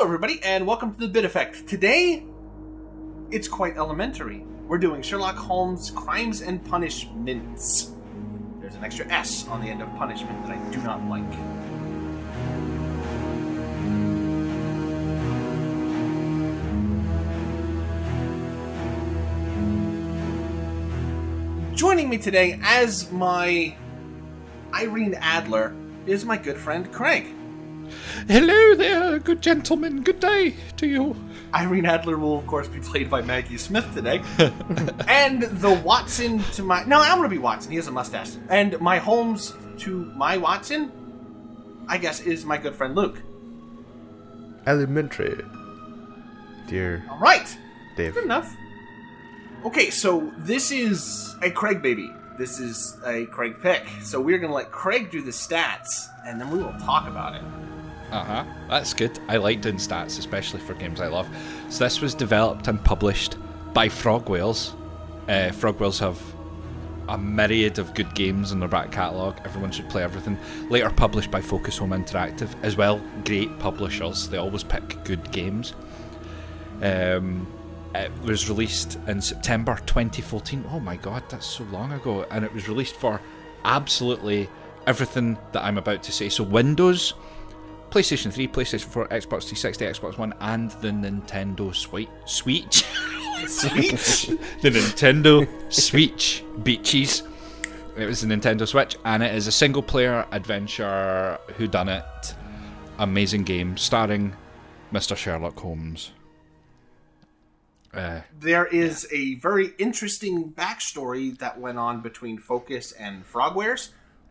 Hello, everybody, and welcome to the Bit Effect. Today, it's quite elementary. We're doing Sherlock Holmes Crimes and Punishments. There's an extra S on the end of punishment that I do not like. Joining me today as my Irene Adler is my good friend Craig. Hello there, good gentlemen. Good day to you. Irene Adler will, of course, be played by Maggie Smith today. and the Watson to my. No, I'm going to be Watson. He has a mustache. And my Holmes to my Watson, I guess, is my good friend Luke. Elementary. Dear All right. Dave. Good enough. Okay, so this is a Craig baby. This is a Craig pick. So we're going to let Craig do the stats, and then we will talk about it. Uh huh. That's good. I like doing stats, especially for games I love. So this was developed and published by Frogwares. Uh, Frogwares have a myriad of good games in their back catalogue. Everyone should play everything. Later published by Focus Home Interactive as well. Great publishers. They always pick good games. Um, it was released in September 2014. Oh my god, that's so long ago. And it was released for absolutely everything that I'm about to say. So Windows, PlayStation 3, PlayStation 4, Xbox 360, Xbox One, and the Nintendo Switch. Switch? The Nintendo Switch Beaches. It was the Nintendo Switch, and it is a single player adventure whodunit. Amazing game starring Mr. Sherlock Holmes. Uh, there is a very interesting backstory that went on between Focus and Frogwares.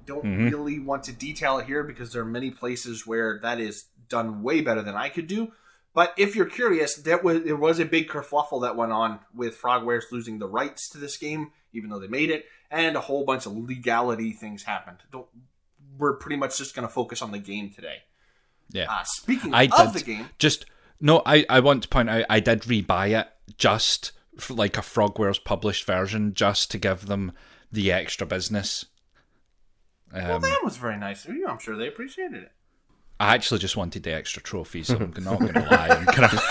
I don't really want to detail it here because there are many places where that is done way better than I could do. But if you're curious, that was there was a big kerfluffle that went on with Frogwares losing the rights to this game, even though they made it, and a whole bunch of legality things happened. Don't, we're pretty much just going to focus on the game today. yeah. Uh, speaking I of did the game, just no. I I want to point out I did rebuy it just for like a Frogwares published version, just to give them the extra business. Well, Um, that was very nice of you. I'm sure they appreciated it. I actually just wanted the extra trophies. So I'm not going to lie. I'm kind of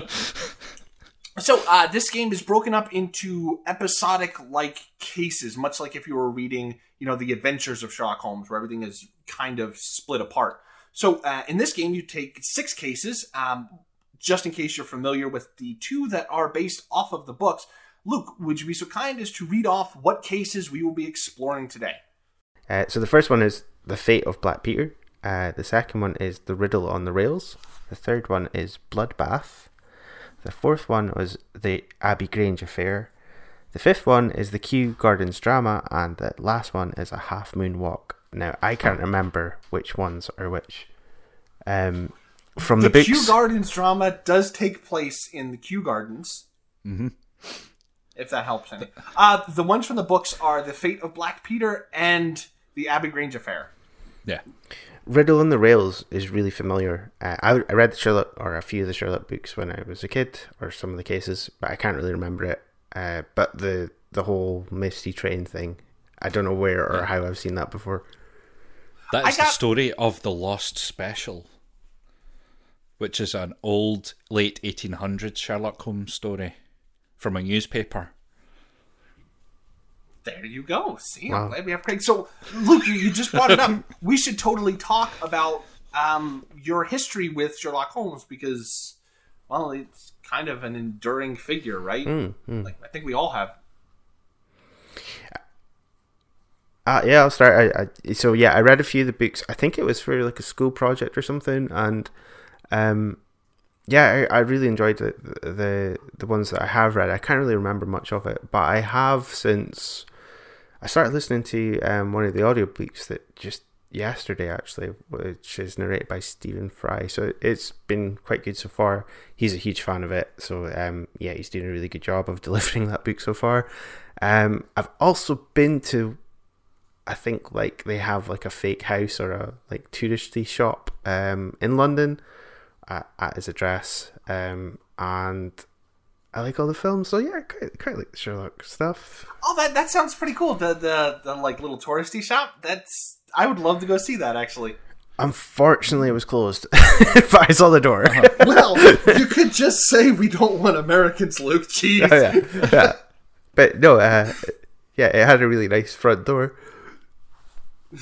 So uh, this game is broken up into episodic-like cases, much like if you were reading, you know, the Adventures of Sherlock Holmes, where everything is kind of split apart. So uh, in this game, you take six cases. Um, just in case you're familiar with the two that are based off of the books, Luke, would you be so kind as to read off what cases we will be exploring today? Uh, so the first one is The Fate of Black Peter. Uh, the second one is The Riddle on the Rails. The third one is Bloodbath. The fourth one was The Abbey Grange Affair. The fifth one is The Kew Gardens Drama. And the last one is A Half Moon Walk. Now, I can't remember which ones are which. Um, from the, the books. Kew Gardens drama does take place in the Kew Gardens. Mhm. If that helps any. Uh, the ones from the books are The Fate of Black Peter and The Abbey Grange Affair. yeah. Riddle on the Rails is really familiar. Uh, I, I read the Sherlock or a few of the Sherlock books when I was a kid, or some of the cases, but I can't really remember it. Uh, but the the whole Misty Train thing, I don't know where or how I've seen that before. That is got- the story of the Lost Special, which is an old late 1800s Sherlock Holmes story from a newspaper. There you go. See, Wow. I'm glad we have Craig. So, Luke, you, you just brought it up. we should totally talk about um, your history with Sherlock Holmes because, well, it's kind of an enduring figure, right? Like I think we all have. Uh, yeah, I'll start. I, I, so yeah, I read a few of the books. I think it was for like a school project or something, and um, yeah, I, I really enjoyed the, the the ones that I have read. I can't really remember much of it, but I have since I started listening to um, one of the audio audiobooks that just yesterday actually, which is narrated by Stephen Fry. So it's been quite good so far. He's a huge fan of it, so um, yeah, he's doing a really good job of delivering that book so far. Um, I've also been to I think like they have like a fake house or a like touristy shop um, in London at, at his address, um, and I like all the films. So yeah, I quite, quite like the Sherlock stuff. Oh, that that sounds pretty cool. The the the like little touristy shop. That's I would love to go see that actually. Unfortunately, it was closed, but I saw the door. Uh-huh. well, you could just say we don't want Americans, Luke. Jeez. Oh, yeah, yeah. But no, uh, yeah, it had a really nice front door.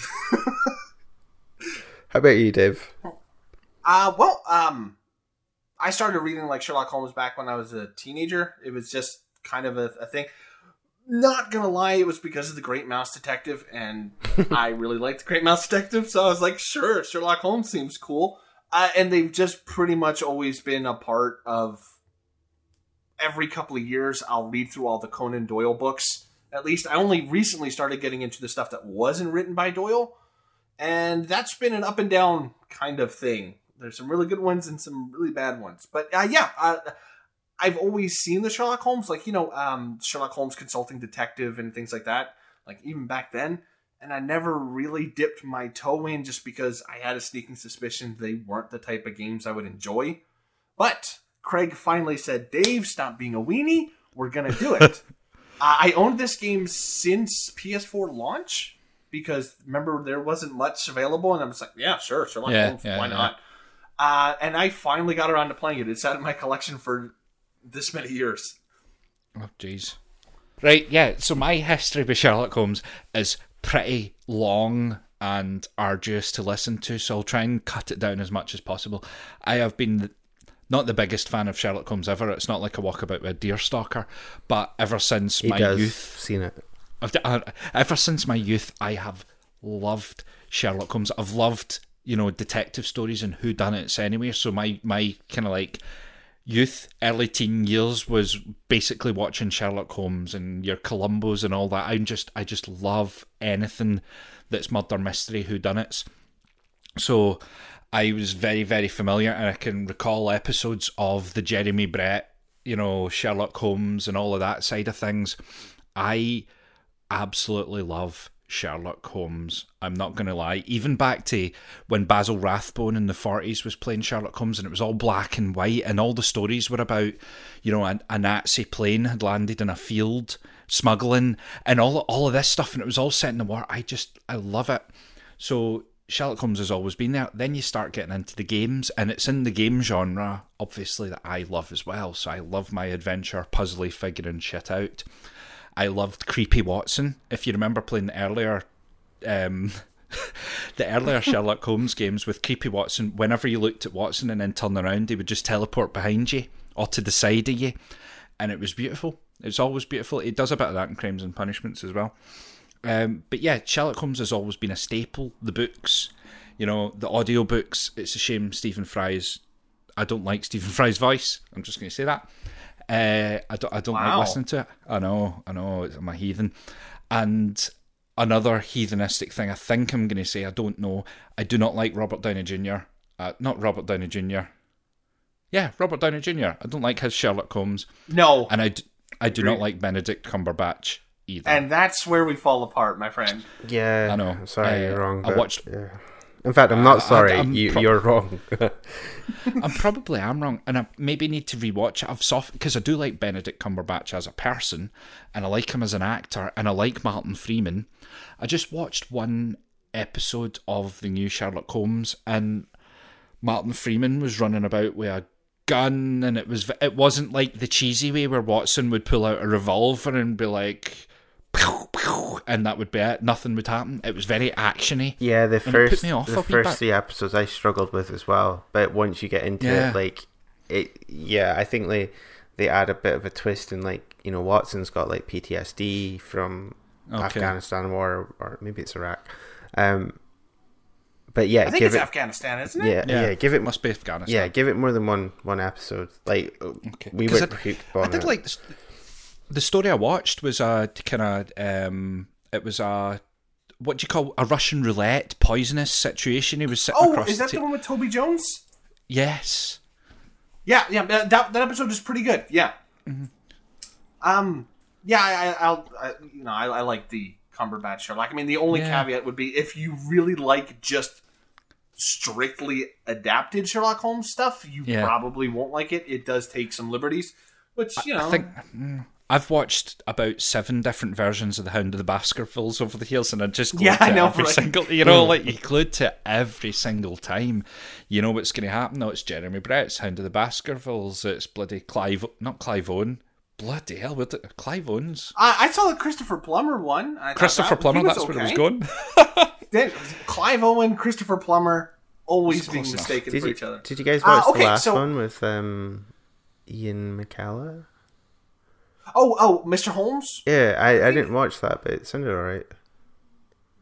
How about you, Dave? Uh, well, um, I started reading like Sherlock Holmes back when I was a teenager. It was just kind of a, a thing. Not gonna lie, it was because of the Great Mouse Detective, and I really liked the Great Mouse Detective, so I was like, sure, Sherlock Holmes seems cool. Uh, and they've just pretty much always been a part of every couple of years. I'll read through all the Conan Doyle books. At least I only recently started getting into the stuff that wasn't written by Doyle, and that's been an up and down kind of thing. There's some really good ones and some really bad ones, but uh, yeah, uh, I've always seen the Sherlock Holmes, like you know, um, Sherlock Holmes consulting detective and things like that. Like even back then, and I never really dipped my toe in just because I had a sneaking suspicion they weren't the type of games I would enjoy. But Craig finally said, "Dave, stop being a weenie. We're gonna do it." uh, I owned this game since PS4 launch because remember there wasn't much available, and I was like, "Yeah, sure, Sherlock Yeah, Holmes, yeah, why yeah. not?" Uh, and I finally got around to playing it. It's out in my collection for this many years. Oh, jeez. Right, yeah. So my history with Sherlock Holmes is pretty long and arduous to listen to, so I'll try and cut it down as much as possible. I have been th- not the biggest fan of Sherlock Holmes ever. It's not like a walkabout with a deer stalker, but ever since He my does. youth, Seen it. I've, uh, ever since my youth, I have loved Sherlock Holmes. I've loved you know detective stories and who done whodunits anyway. So my my kind of like youth, early teen years was basically watching Sherlock Holmes and your Columbos and all that. I'm just I just love anything that's murder mystery whodunits. So I was very, very familiar, and I can recall episodes of the Jeremy Brett, you know, Sherlock Holmes and all of that side of things. I absolutely love Sherlock Holmes. I'm not going to lie. Even back to when Basil Rathbone in the 40s was playing Sherlock Holmes and it was all black and white, and all the stories were about, you know, a, a Nazi plane had landed in a field smuggling and all, all of this stuff, and it was all set in the war. I just, I love it. So Sherlock Holmes has always been there. Then you start getting into the games, and it's in the game genre, obviously, that I love as well. So I love my adventure, puzzly figuring shit out. I loved Creepy Watson. If you remember playing the earlier, um, the earlier Sherlock Holmes games with Creepy Watson, whenever you looked at Watson and then turned around, he would just teleport behind you or to the side of you, and it was beautiful. It's always beautiful. It does a bit of that in Crimes and Punishments as well. Um, but yeah, Sherlock Holmes has always been a staple. The books, you know, the audio books. It's a shame Stephen Fry's. I don't like Stephen Fry's voice. I'm just going to say that. Uh, I don't. I don't Wow. like listening to it. I know. I know. I'm a heathen. And another heathenistic thing. I think I'm going to say. I don't know. I do not like Robert Downey Jr. Uh, not Robert Downey Jr. Yeah, Robert Downey Jr. I don't like his Sherlock Holmes, No, and I, d- I do not like Benedict Cumberbatch either. and that's where we fall apart, my friend. Yeah, I know. I'm sorry, Uh, you're wrong. I but, watched- Yeah. In fact, I'm not I- sorry. I'm you, pro- you're wrong. I'm probably am wrong, and I maybe need to rewatch it. I've soft because I do like Benedict Cumberbatch as a person, and I like him as an actor, and I like Martin Freeman. I just watched one episode of the new Sherlock Holmes, and Martin Freeman was running about with a gun, and it was it wasn't like the cheesy way where Watson would pull out a revolver and be like. "Pew, pew," And that would be it. Nothing would happen. It was very actiony. yeah, the first me off the first bit. three episodes I struggled with as well. But once you get into Yeah. it, like it, yeah, I think they they add a bit of a twist, and like you know, Watson's got like PTSD from Okay. Afghanistan war, or maybe it's Iraq. Um, but yeah, I think give it's it, Afghanistan, isn't it? yeah, yeah, give it, must be Afghanistan. yeah, give it more than one one episode. Like Okay. we 'Cause were I- hooked I on did it. like the, story I watched was a kind of um, it was a what do you call a Russian roulette poisonous situation. He was sitting Oh, across. is that the the one with Toby Jones? Yes. Yeah, yeah. That, that episode is pretty good. Yeah. Um. Yeah, I, I, I'll. I, you know, I, I like the Cumberbatch Sherlock. I mean, the only Yeah. caveat would be if you really like just strictly adapted Sherlock Holmes stuff, you Yeah. probably won't like it. It does take some liberties, which you know. I think mm, I've watched about seven different versions of the Hound of the Baskervilles over the years, and I just glued Yeah, to I know, every right? single. You know, like you glued to every single time. You know what's going to happen. No, it's Jeremy Brett. It's Hound of the Baskervilles. It's bloody Clive, not Clive Owen. Bloody hell, what the, Clive Owens. I, I saw the Christopher Plummer one. I Christopher that- Plummer. he was That's where it was okay. going. Then Clive Owen, Christopher Plummer, always being mistaken Did for you, each other. did you guys Uh, watch okay, the last so- one with um, Ian McKellen? Oh, oh, Mr. Holmes. Yeah, I, I didn't watch that, but it sounded alright.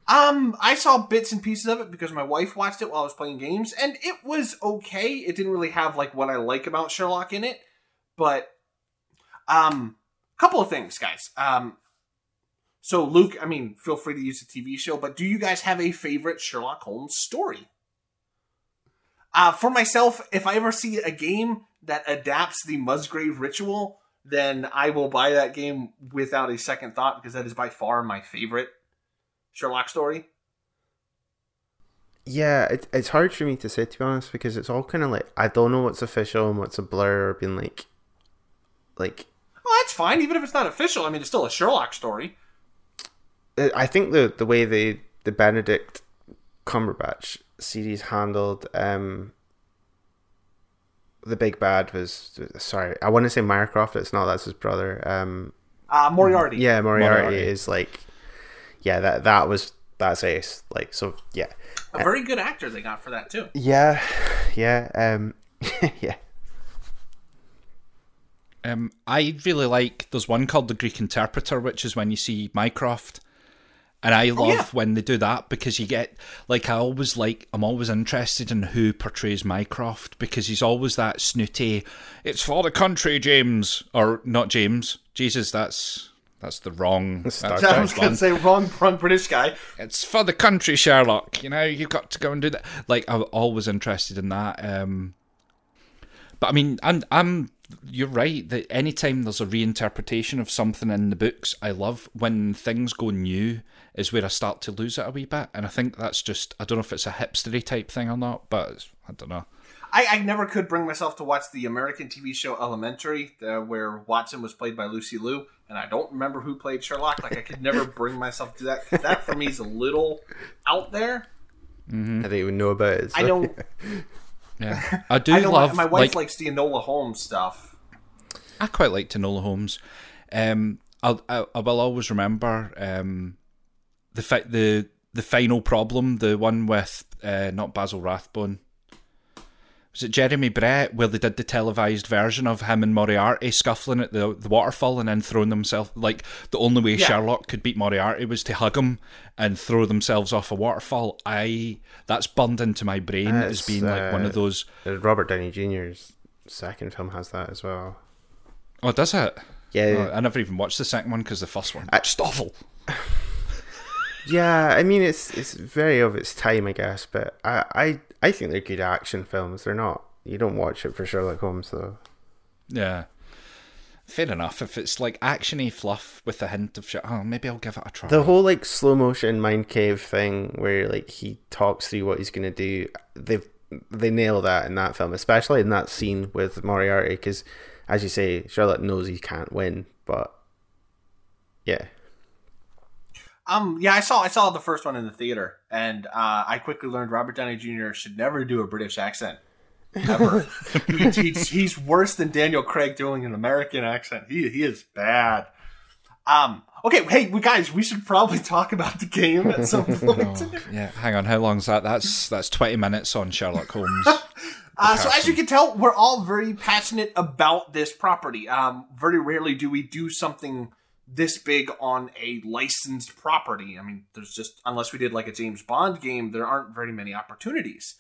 Um, I saw bits and pieces of it because my wife watched it while I was playing games, and it was okay. It didn't really have like what I like about Sherlock in it, but um, a couple of things, guys. Um, so Luke, I mean, feel free to use the TV show, but do you guys have a favorite Sherlock Holmes story? Uh, for myself, if I ever see a game that adapts the Musgrave ritual, then I will buy that game without a second thought because that is by far my favorite Sherlock story. Yeah, it, it's hard for me to say to be honest because it's all kind of like I don't know what's official and what's a blur or being like, like Well, that's fine, even if it's not official. I mean, it's still a Sherlock story. uh, I think the the way the the Benedict Cumberbatch series handled um the big bad was sorry I want to say Mycroft it's not that's his brother um Uh, Moriarty. yeah Moriarty, Moriarty. is like yeah that that was that's ace like so yeah A very good actor they got for that, too. yeah yeah um yeah Um, I really like. There's one called the Greek Interpreter, which is when you see Mycroft, and I love Oh, yeah. when they do that because you get like I always like. I'm always interested in who portrays Mycroft because he's always that snooty. It's for the country, James, or not James. Jesus, that's that's the wrong. That's I was going to say wrong, wrong British guy. It's for the country, Sherlock. You know, you've got to go and do that. Like I'm always interested in that. Um, but I mean, I'm, I'm. You're right that anytime there's a reinterpretation of something in the books, I love when things go new. Is where I start to lose it a wee bit, and I think that's just. I don't know if it's a hipstery type thing or not, but it's, I don't know. I, I never could bring myself to watch the American TV show Elementary, uh, where Watson was played by Lucy Liu, and I don't remember who played Sherlock. Like, I could never bring myself to that. That, for me, is a little out there. I didn't even know about it so. I know, Yeah, I do I love. my, my wife like, likes the Enola Holmes stuff. I quite like Tanola Holmes. Um, I'll, I, I will always remember um, the fi- the the final problem, the one with uh, not Basil Rathbone. Was it Jeremy Brett where they did the televised version of him and Moriarty scuffling at the the waterfall and then throwing themselves like the only way Yeah. Sherlock could beat Moriarty was to hug him and throw themselves off a waterfall. I that's burned into my brain as That's, being like one uh, of those. Uh, Robert Downey Jr.'s second film has that as well. Oh, does it? Yeah, Oh, I never even watched the second one because the first one I- just awful. yeah. I mean, it's it's very of its time, I guess. But I I, I think they're good action films. They're not. You don't watch it for Sherlock Holmes, though. Yeah. Fair enough. If it's like actiony fluff with a hint of shit, oh, maybe I'll give it a try. The whole like slow motion mind cave thing, where like he talks through what he's gonna do, they've they nail that in that film, especially in that scene with Moriarty, because as you say, Sherlock knows he can't win, but yeah, Um, yeah, I saw I saw the first one in the theater, and uh, I quickly learned Robert Downey Jr. should never do a British accent. Ever. he, he's, he's worse than Daniel Craig doing an American accent. He he is bad. Um. Okay. Hey, we guys, we should probably talk about the game at some point. Oh, yeah, hang on. How long's that? That's that's twenty minutes on Sherlock Holmes. Uh, so as you can tell, we're all very passionate about this property. Um, very rarely do we do something this big on a licensed property. I mean, there's just unless we did like a James Bond game, there aren't very many opportunities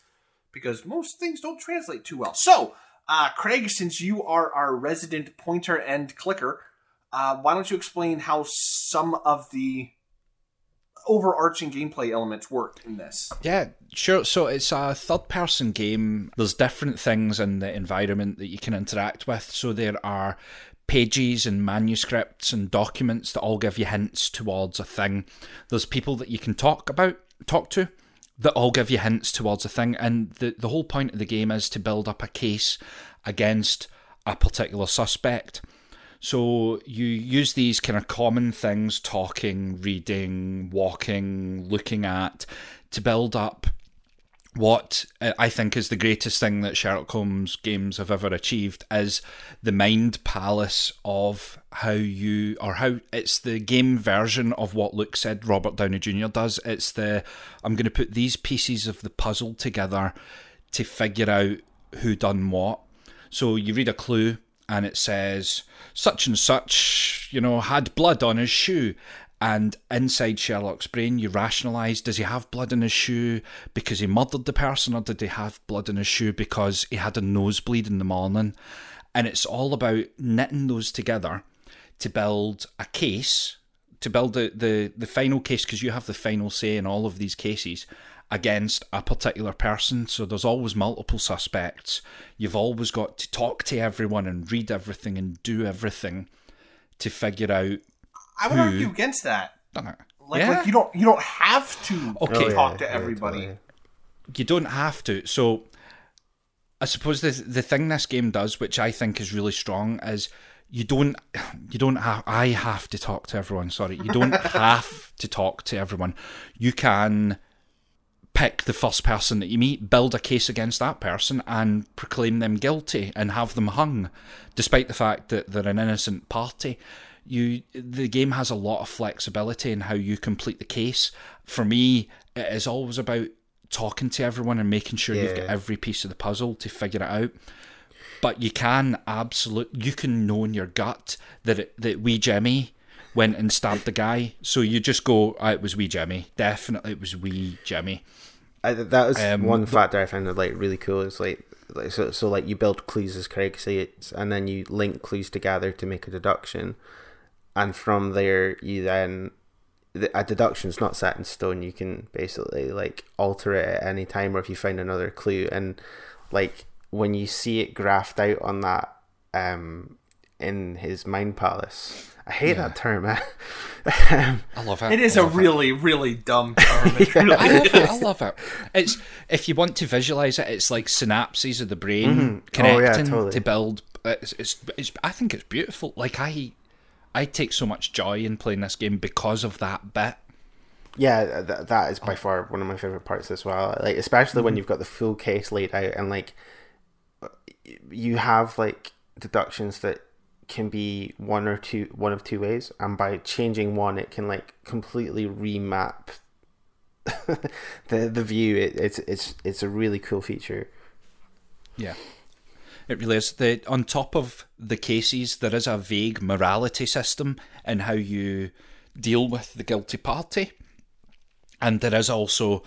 because most things don't translate too well. So, uh, Craig, since you are our resident pointer and clicker, uh, why don't you explain how some of the overarching gameplay elements work in this? Yeah, sure. So it's a third person game. There's different things in the environment that you can interact with. So there are pages and manuscripts and documents that all give you hints towards a thing. There's people that you can talk about, talk to, that all give you hints towards a thing. And the, the whole point of the game is to build up a case against a particular suspect. So you use these kind of common things talking, reading, walking, looking at to build up what uh, I think is the greatest thing that Sherlock Holmes games have ever achieved is the mind palace of how you or how it's the game version of what Luke said Robert Downey Jr. does. It's the I'm going to put these pieces of the puzzle together to figure out who done what. So you read a clue and it says such and such, you know, had blood on his shoe and inside Sherlock's brain, you rationalise does he have blood in his shoe because he murdered the person, or did he have blood in his shoe because he had a nosebleed in the morning? And it's all about knitting those together to build a case, to build the, the, the final case, because you have the final say in all of these cases against a particular person. So there's always multiple suspects. You've always got to talk to everyone and read everything and do everything to figure out I would who- argue hmm. against that. Like, Yeah. like you don't you don't have to Okay. talk to yeah, everybody. totally. you don't have to. So I suppose the the thing this game does, which I think is really strong, is you don't you don't have I have to talk to everyone, sorry. You don't have to talk to everyone. You can pick the first person that you meet, build a case against that person and proclaim them guilty and have them hung, despite the fact that they're an innocent party. You the game has a lot of flexibility in how you complete the case. For me, it is always about talking to everyone and making sure you've got every piece of the puzzle to figure it out. But you can absolute you can know in your gut that it, that wee Jimmy went and stabbed the guy. So you just go, oh, it was wee Jimmy. Definitely it was wee Jimmy. I, that was Um, one factor I found like really cool. Is like, like so, so like you build clues as Craig says, and then you link clues together to make a deduction, and from there you then the, a deduction is not set in stone. You can basically like alter it at any time, or if you find another clue, and like when you see it graphed out on that um in his mind palace. I hate that term. eh? Um, I love it. It is a love it. really really dumb term. It really I love is. it. I love it. It's if you want to visualize it, it's like synapses of the brain Oh, yeah, connecting totally. to build. It's, it's, it's. I think it's beautiful. Like I, I take so much joy in playing this game because of that bit. Yeah, th- that is by oh. far one of my favorite parts as well. Like especially when mm-hmm. you've got the full case laid out and like you have like deductions that can be one or two one of two ways and by changing one it can like completely remap the the view it, it's it's it's a really cool feature Yeah. It really is. The, on top of the cases, there is a vague morality system in how you deal with the guilty party. And there is also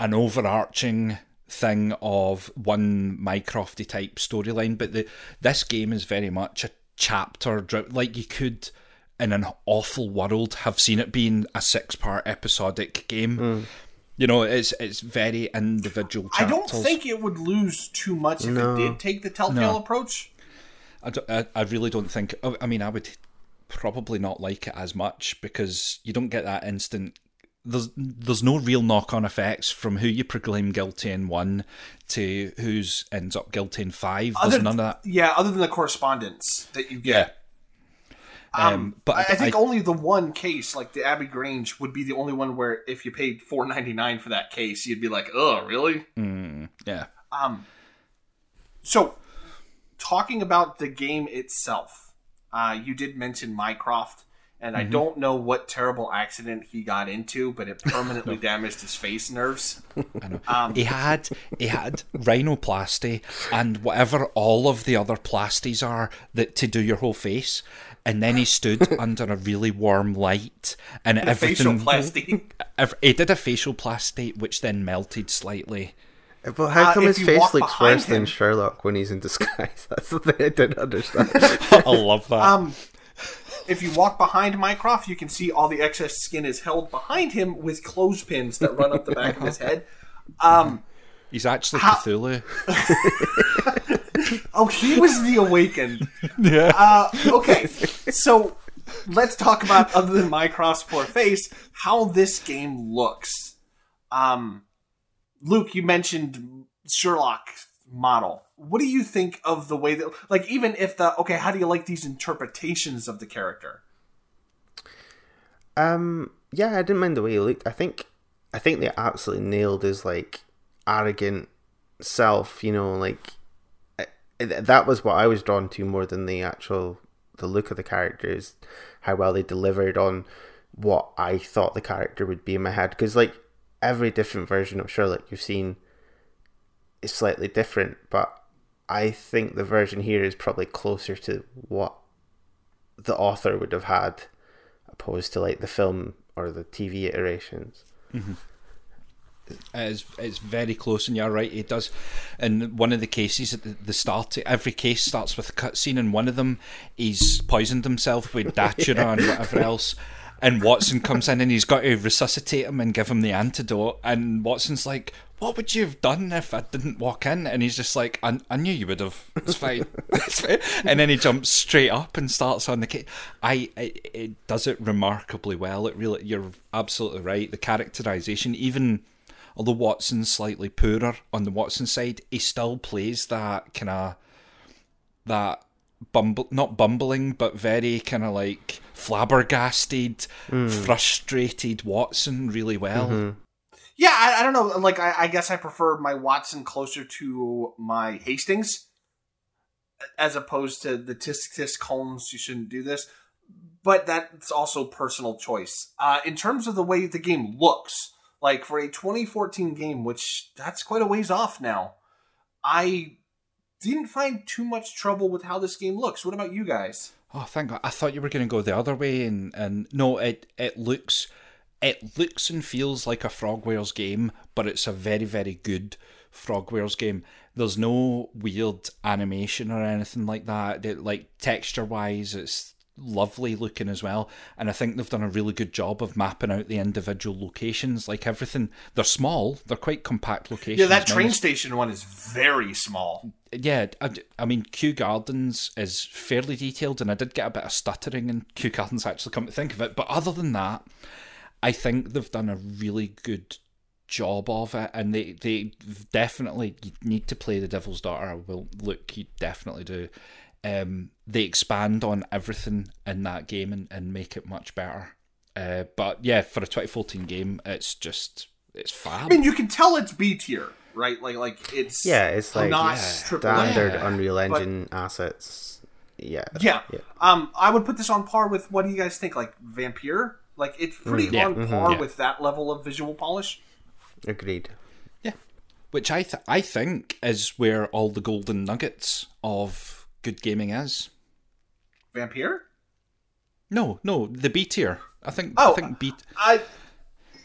an overarching thing of one Mycrofty type storyline. But the, this game is very much a chapter. Like you could, in an awful world, have seen it being a six part episodic game. Mm. You know, it's it's very individual I don't think it would lose too much if No. it did take the Telltale No. approach. I, don't- I, I really don't think. I I mean, I would probably not like it as much because you don't get that instant. There's there's no real knock on effects from who you proclaim guilty in one to who's ends up guilty in five. There's Other- none of that. Yeah, other than the correspondence that you get. Yeah. Um, but I, I think I- only the one case, like the Abbey Grange, would be the only one where if you paid four ninety nine for that case, you'd be like, "Oh, really?" yeah, Um, so talking about the game itself, uh, you did mention Mycroft, and Mm-hmm. I don't know what terrible accident he got into, but it permanently damaged his face nerves. I know. Um, he had he had rhinoplasty and whatever all of the other plasties are that to do your whole face. And then he stood under a really warm light, and, A facial everything. plastic. Ev- He did a facial plasty, which then melted slightly. but how Uh, come if his face looks behind worse than Sherlock when he's in disguise that's the thing I didn't understand I love that. Um, if you walk behind Mycroft, you can see all the excess skin is held behind him with clothespins that run up the back of his head. Um, He's actually how- Cthulhu. Oh, he was the awakened. Yeah. Uh, okay, so let's talk about other than Mycroft's poor face, how this game looks. Um, Luke, you mentioned Sherlock model. What do you think of the way that, like, even if the okay, how do you like these interpretations of the character? Um, yeah, I didn't mind the way he looked. I think, I think they absolutely nailed his like arrogant self. You know, like that was what I was drawn to more than the actual the look of the characters, how well they delivered on what I thought the character would be in my head. Because like every different version of Sherlock you've seen is slightly different, but I think the version here is probably closer to what the author would have had, opposed to like the film or the TV iterations. Mm-hmm. It's, it's very close, and you're right. It does. In one of the cases at the, the start, every case starts with a cutscene, and one of them he's poisoned himself with datura and whatever else. And Watson comes in and he's got to resuscitate him and give him the antidote. And Watson's like, What would you have done if I didn't walk in? And he's just like, I, I knew you would have. It's fine. it's fine. And then he jumps straight up and starts on the case. I it, it does it remarkably well. It really, you're absolutely right. The characterization, even although Watson's slightly poorer on the Watson side, he still plays that kind of that bumble not bumbling but very kind of like flabbergasted mm. frustrated watson really well mm-hmm. yeah I, I, don't know like I, I, guess i prefer my watson closer to my hastings as opposed to the tisk tisk holmes you shouldn't do this but that's also personal choice uh, in terms of the way the game looks like for a 2014 game which that's quite a ways off now i didn't find too much trouble with how this game looks. What about you guys? Oh, thank God! I thought you were going to go the other way, and and no, it it looks it looks and feels like a Frogwares game, but it's a very very good Frogwares game. There's no weird animation or anything like that. It, like texture wise, it's lovely looking as well. And I think they've done a really good job of mapping out the individual locations. Like everything, they're small, they're quite compact locations. Yeah, that train station one is very small. Yeah, I, I mean, Kew Gardens is fairly detailed, and I did get a bit of stuttering in Kew Gardens actually, come to think of it. But other than that, I think they've done a really good job of it, and they they definitely need to play the Devil's Daughter. Will look, you definitely do um, they expand on everything in that game and, and make it much better. Uh, but yeah, for a 2014 game, it's just it's fab. I mean, you can tell it's B tier, right? Like like it's yeah, it's like not yeah, standard yeah. Unreal Engine but, assets. Yeah, yeah, yeah. Um, I would put this on par with what do you guys think? Like Vampyr, like it's pretty mm, yeah. on mm-hmm, par mm-hmm, with that level of visual polish. Agreed. Yeah, which I th- I think is where all the golden nuggets of good gaming is. Vampyr? No, no, the B tier. I think. Oh, I think B. I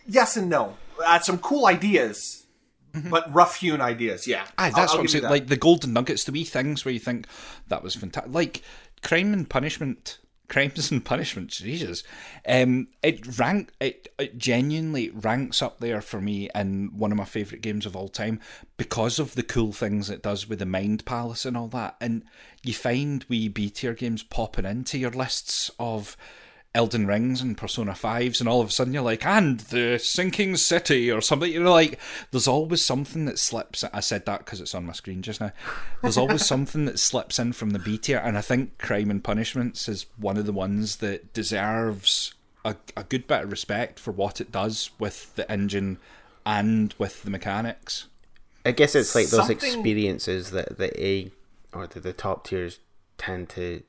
yes and no. Uh, some cool ideas, mm-hmm. but rough hewn ideas. Yeah, Aye, that's I'll, what I'm saying. Like the golden nuggets, the wee things where you think that was fantastic. Like crime and punishment crimes and punishments. Jesus, um, it rank it, it genuinely ranks up there for me in one of my favorite games of all time because of the cool things it does with the mind palace and all that. And you find wee B tier games popping into your lists of Elden Rings and Persona 5s, and all of a sudden you're like, and the sinking city or something. You're like, there's always something that slips. I said that because it's on my screen just now. There's always something that slips in from the B tier, and I think Crime and Punishments is one of the ones that deserves a, a good bit of respect for what it does with the engine and with the mechanics. I guess it's like those something... experiences that the A or the, the top tiers tend to.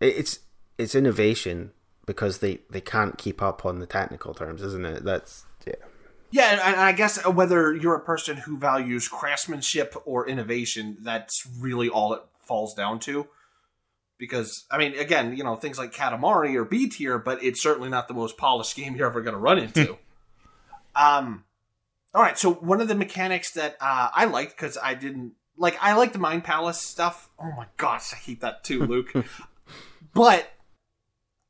It's it's innovation because they they can't keep up on the technical terms, isn't it? That's yeah. Yeah, and I guess whether you're a person who values craftsmanship or innovation, that's really all it falls down to. Because I mean, again, you know, things like Katamari or B tier, but it's certainly not the most polished game you're ever going to run into. um, all right, so one of the mechanics that uh, I liked because I didn't like, I like the Mind Palace stuff. Oh my gosh, I hate that too, Luke. but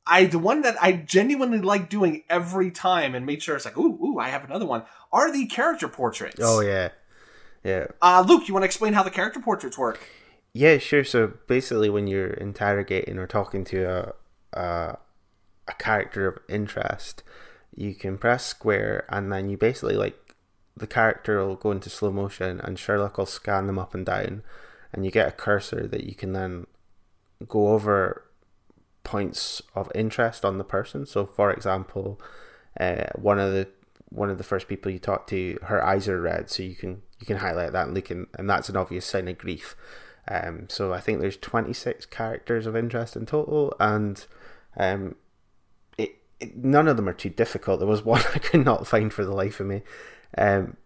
I the one that I genuinely like doing every time and made sure it's like, ooh, ooh, I have another one. Are the character portraits? Oh yeah, yeah. Uh, Luke, you want to explain how the character portraits work? Yeah, sure. So basically, when you're interrogating or talking to a a, a character of interest, you can press square, and then you basically like the character will go into slow motion, and Sherlock will scan them up and down, and you get a cursor that you can then go over points of interest on the person. So, for example, uh, one of the one of the first people you talk to, her eyes are red, so you can you can highlight that and look, in, and that's an obvious sign of grief. Um, so I think there's 26 characters of interest in total, and um, it, it, none of them are too difficult. There was one I could not find for the life of me, um,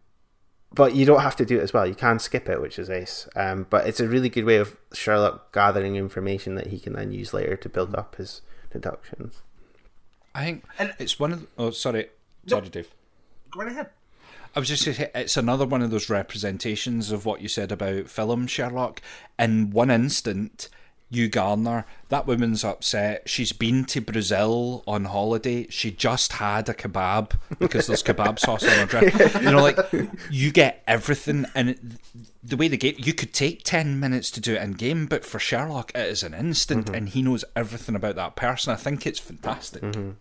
but you don't have to do it as well. You can skip it, which is ace. Um, but it's a really good way of Sherlock gathering information that he can then use later to build up his deductions. I think it's one of. The, oh, sorry, sorry, nope. Dave. Go right ahead. I was just say it's another one of those representations of what you said about film Sherlock. In one instant, Hugh Garner, that woman's upset. She's been to Brazil on holiday. She just had a kebab because there's kebab sauce on her dress. You know, like you get everything, and the way the game, you could take ten minutes to do it in game, but for Sherlock, it is an instant, mm-hmm. and he knows everything about that person. I think it's fantastic. Mm-hmm.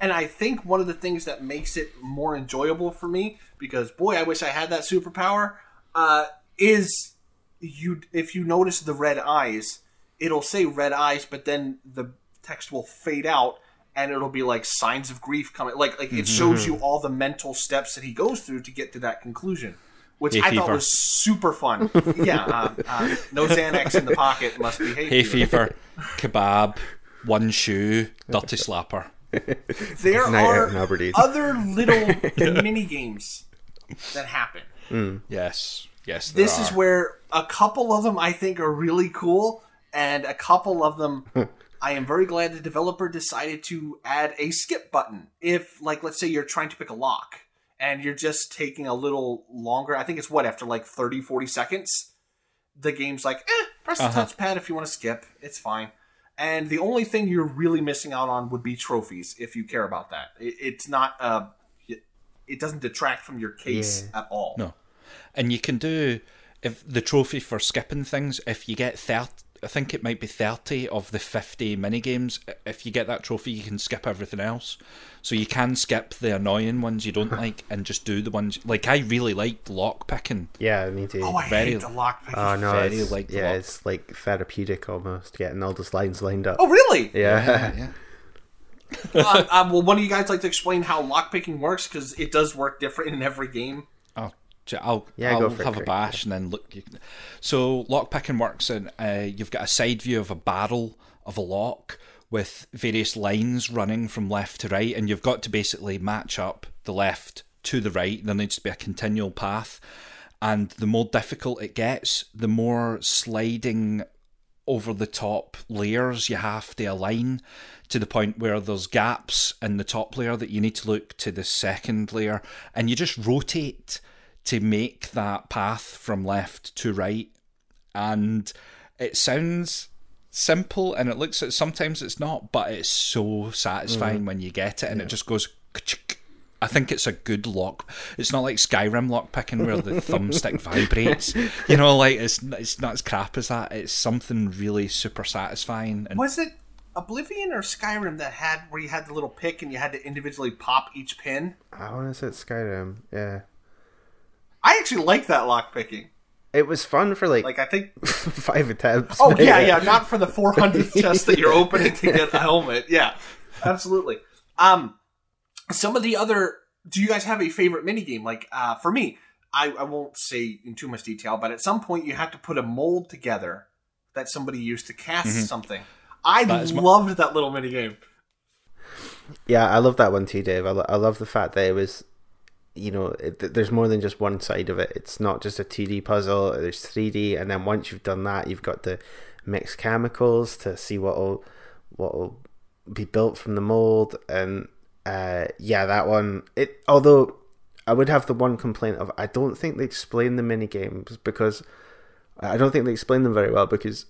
And I think one of the things that makes it more enjoyable for me, because boy, I wish I had that superpower, uh, is you if you notice the red eyes, it'll say red eyes, but then the text will fade out and it'll be like signs of grief coming like like it mm-hmm. shows you all the mental steps that he goes through to get to that conclusion which hay I thought was super fun. yeah, uh, uh, no Xanax in the pocket must be hay, hay fever. kebab, one shoe, dirty slapper. there Night are other little mini games that happen. Mm. Yes, yes. This are. is where a couple of them I think are really cool, and a couple of them I am very glad the developer decided to add a skip button. If, like, let's say you're trying to pick a lock and you're just taking a little longer. I think it's what after like 30, 40 seconds, the game's like, eh, press the uh-huh. touchpad if you want to skip. It's fine and the only thing you're really missing out on would be trophies if you care about that. It, it's not uh, it doesn't detract from your case yeah. at all. No, and you can do if the trophy for skipping things if you get 30 I think it might be 30 of the 50 mini games. If you get that trophy, you can skip everything else. So you can skip the annoying ones you don't like and just do the ones like I really liked lock picking. Yeah, me too. Oh, I very, hate the lock picking. Oh no, very it's, like yeah, it's like therapeutic almost getting all those lines lined up. Oh really? Yeah. yeah, yeah. uh, um, well, one of you guys like to explain how lock picking works because it does work different in every game. I'll, yeah, I'll have a bash and then look. Can, so lockpicking works, and uh, you've got a side view of a barrel of a lock with various lines running from left to right, and you've got to basically match up the left to the right. There needs to be a continual path, and the more difficult it gets, the more sliding over the top layers you have to align to the point where there's gaps in the top layer that you need to look to the second layer, and you just rotate to make that path from left to right. And it sounds simple and it looks sometimes it's not, but it's so satisfying mm. when you get it and yeah. it just goes. I think it's a good lock. It's not like Skyrim lock picking where the thumbstick vibrates. You know, like it's it's not as crap as that. It's something really super satisfying. And was it Oblivion or Skyrim that had where you had the little pick and you had to individually pop each pin? I want to say Skyrim. Yeah. I actually like that lock picking. It was fun for like like I think five attempts. Oh yeah, yeah, not for the four hundredth chest that you're opening to get a helmet. Yeah, absolutely. Um, some of the other. Do you guys have a favorite mini game? Like uh, for me, I, I won't say in too much detail, but at some point you have to put a mold together that somebody used to cast mm-hmm. something. I loved my- that little mini game. Yeah, I love that one too, Dave. I, lo- I love the fact that it was you know, it, there's more than just one side of it. It's not just a 2D puzzle. There's 3D, and then once you've done that, you've got to mix chemicals to see what will what will be built from the mold. And uh, yeah, that one. It although I would have the one complaint of I don't think they explain the mini games because I don't think they explain them very well because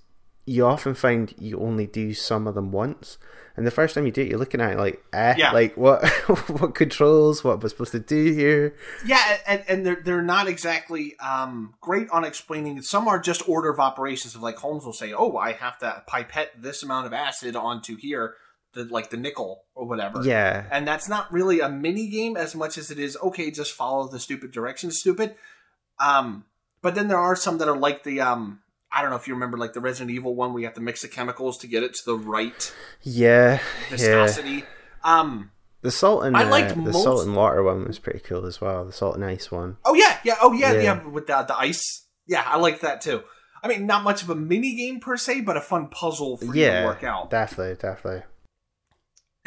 you often find you only do some of them once. And the first time you do it, you're looking at it like, eh, yeah. like what, what controls, what was supposed to do here? Yeah, and, and they're they're not exactly um, great on explaining. Some are just order of operations of like Holmes will say, oh, I have to pipette this amount of acid onto here. the like the nickel or whatever. Yeah. And that's not really a mini game as much as it is okay, just follow the stupid directions, stupid. Um, but then there are some that are like the um, I don't know if you remember like the Resident Evil one where you have to mix the chemicals to get it to the right Yeah. Yeah. viscosity. Um, The salt and I uh, liked the most- salt and water one was pretty cool as well. The salt and ice one. oh yeah, yeah, oh yeah, Yeah. yeah, with the the ice. Yeah, I like that too. I mean, not much of a mini game per se, but a fun puzzle for you to work out. definitely, definitely.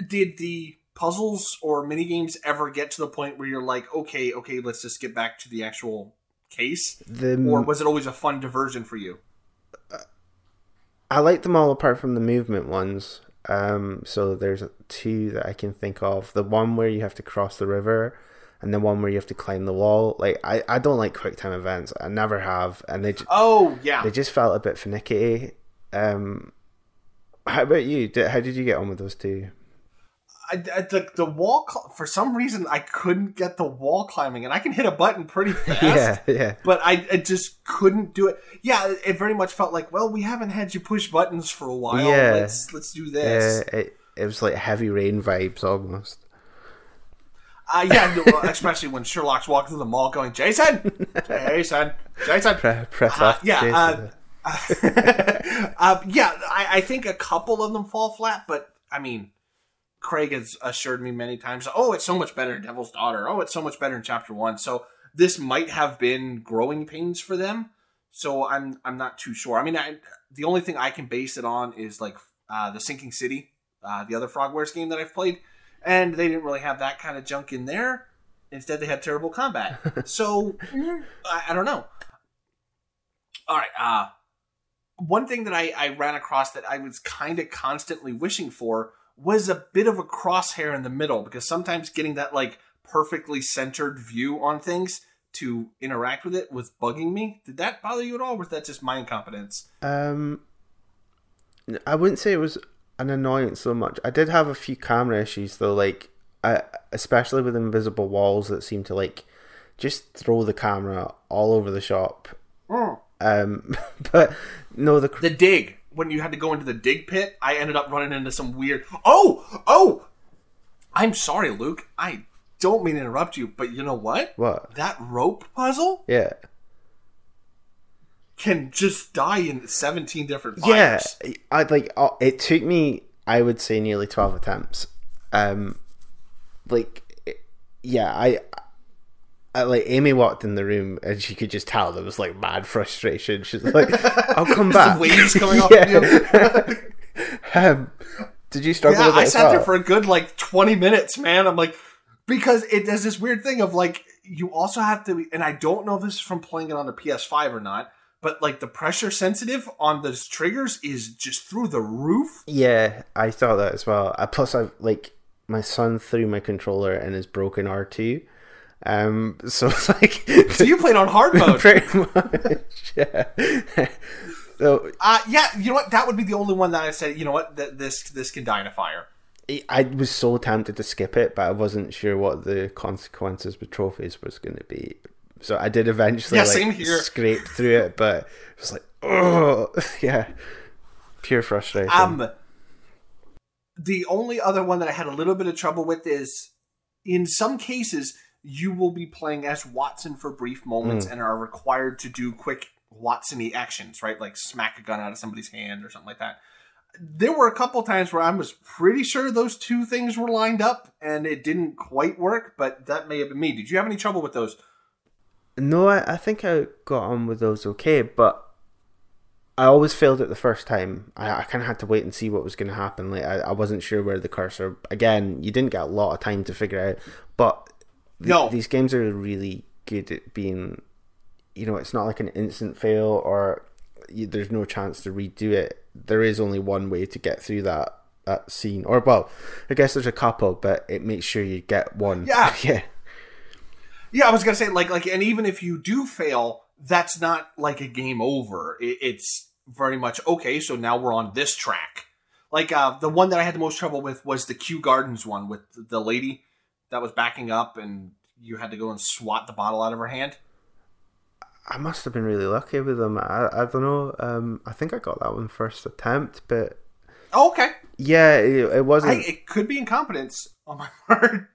did the puzzles or mini games ever get to the point where you're like, okay, okay, let's just get back to the actual case, The or was it always a fun diversion for you? I like them all apart from the movement ones. Um, so there's two that I can think of. The one where you have to cross the river, and the one where you have to climb the wall. Like I, I don't like quick time events. I never have, and they ju- Oh yeah, they just felt a bit finicky. Um, how about you? Did, how did you get on with those two? I, I- the the wall cl- for some reason I couldn't get the wall climbing, and I can hit a button pretty fast. Yeah, yeah, But I, I just couldn't do it. Yeah, it- very much felt like, well, we haven't had you push buttons for a while. Yeah. Let's let's do this. yeah. It it was like heavy rain vibes almost. Uh, yeah, especially when Sherlock's walking through the mall going, Jason, Jason, Jason. Pre- press Uh, yeah, Jason. uh, uh, yeah. I, I think a couple of them fall flat, but I mean, Craig has assured me many times, "Oh, it's so much better in Devil's Daughter. Oh, it's so much better in Chapter One." So this might have been growing pains for them. So I'm I'm not too sure. I mean, I, the only thing I can base it on is like uh, the Sinking City, uh, the other Frogwares game that I've played, and they didn't really have that kind of junk in there. Instead, they had terrible combat. so I, I don't know. All right. Uh, one thing that I, I ran across that I was kind of constantly wishing for was a bit of a crosshair in the middle because sometimes getting that like perfectly centered view on things to interact with it was bugging me. Did that bother you at all, or was that just my incompetence? Um, I wouldn't say it was an annoyance so much. I did have a few camera issues though, like I, especially with invisible walls that seem to like just throw the camera all over the shop. Um, but no, the The dig when you had to go into the dig pit, I ended up running into some weird. Oh, oh! I'm sorry, Luke. I don't mean to interrupt you, but you know what? what? That rope puzzle Yeah, can just die in 17 different yeah. I like. uh, It took me, I would say, nearly twelve attempts. Um, like, it- yeah, I. I, like Amy walked in the room and she could just tell there was like mad frustration. She's like, "I'll come back." waves coming off Yeah. of you. um, did you struggle Yeah, with it I sat well? there for a good like 20 minutes, man. I'm like, because it does this weird thing of like, you also have to, and I don't know if this is from playing it on the PS5 or not, but like the pressure sensitive on those triggers is just through the roof. Yeah, I thought that as well. Uh, plus, I've like my son threw my controller and his broken R two. Um, so it's like So you played on hard mode. pretty much, yeah. so Uh, yeah, you know what? That would be the only one that I said, you know what? That this this can die in a fire. I was so tempted to skip it, but I wasn't sure what the consequences with trophies was going to be. So I did eventually Yeah, like scrape through it, but it was like, oh, yeah, pure frustration. Um, the only other one that I had a little bit of trouble with is, in some cases, you will be playing as Watson for brief moments mm. and are required to do quick Watson-y actions, right? Like smack a gun out of somebody's hand or something like that. There were a couple times where I was pretty sure those two things were lined up and it didn't quite work, but that may have been me. Did you have any trouble with those? No, I, I think I got on with those okay, but I always failed it the first time. I, I kind of had to wait and see what was going to happen. Like I, I wasn't sure where the cursor. Again, you didn't get a lot of time to figure out, but th- No. these games are really good at being. You know, it's not like an instant fail or you, there's no chance to redo it. There is only one way to get through that that scene, or well, I guess there's a couple, but it makes sure you get one. Yeah. yeah. Yeah, I was gonna say like like, and even if you do fail, that's not like a game over. It, it's very much okay. So now we're on this track. Like uh, the one that I had the most trouble with was the Kew Gardens one with the lady that was backing up, and you had to go and swat the bottle out of her hand. I must have been really lucky with them. I, I don't know. Um, I think I got that one first attempt, but Oh, okay. Yeah, it, it wasn't. I, it could be incompetence on my part.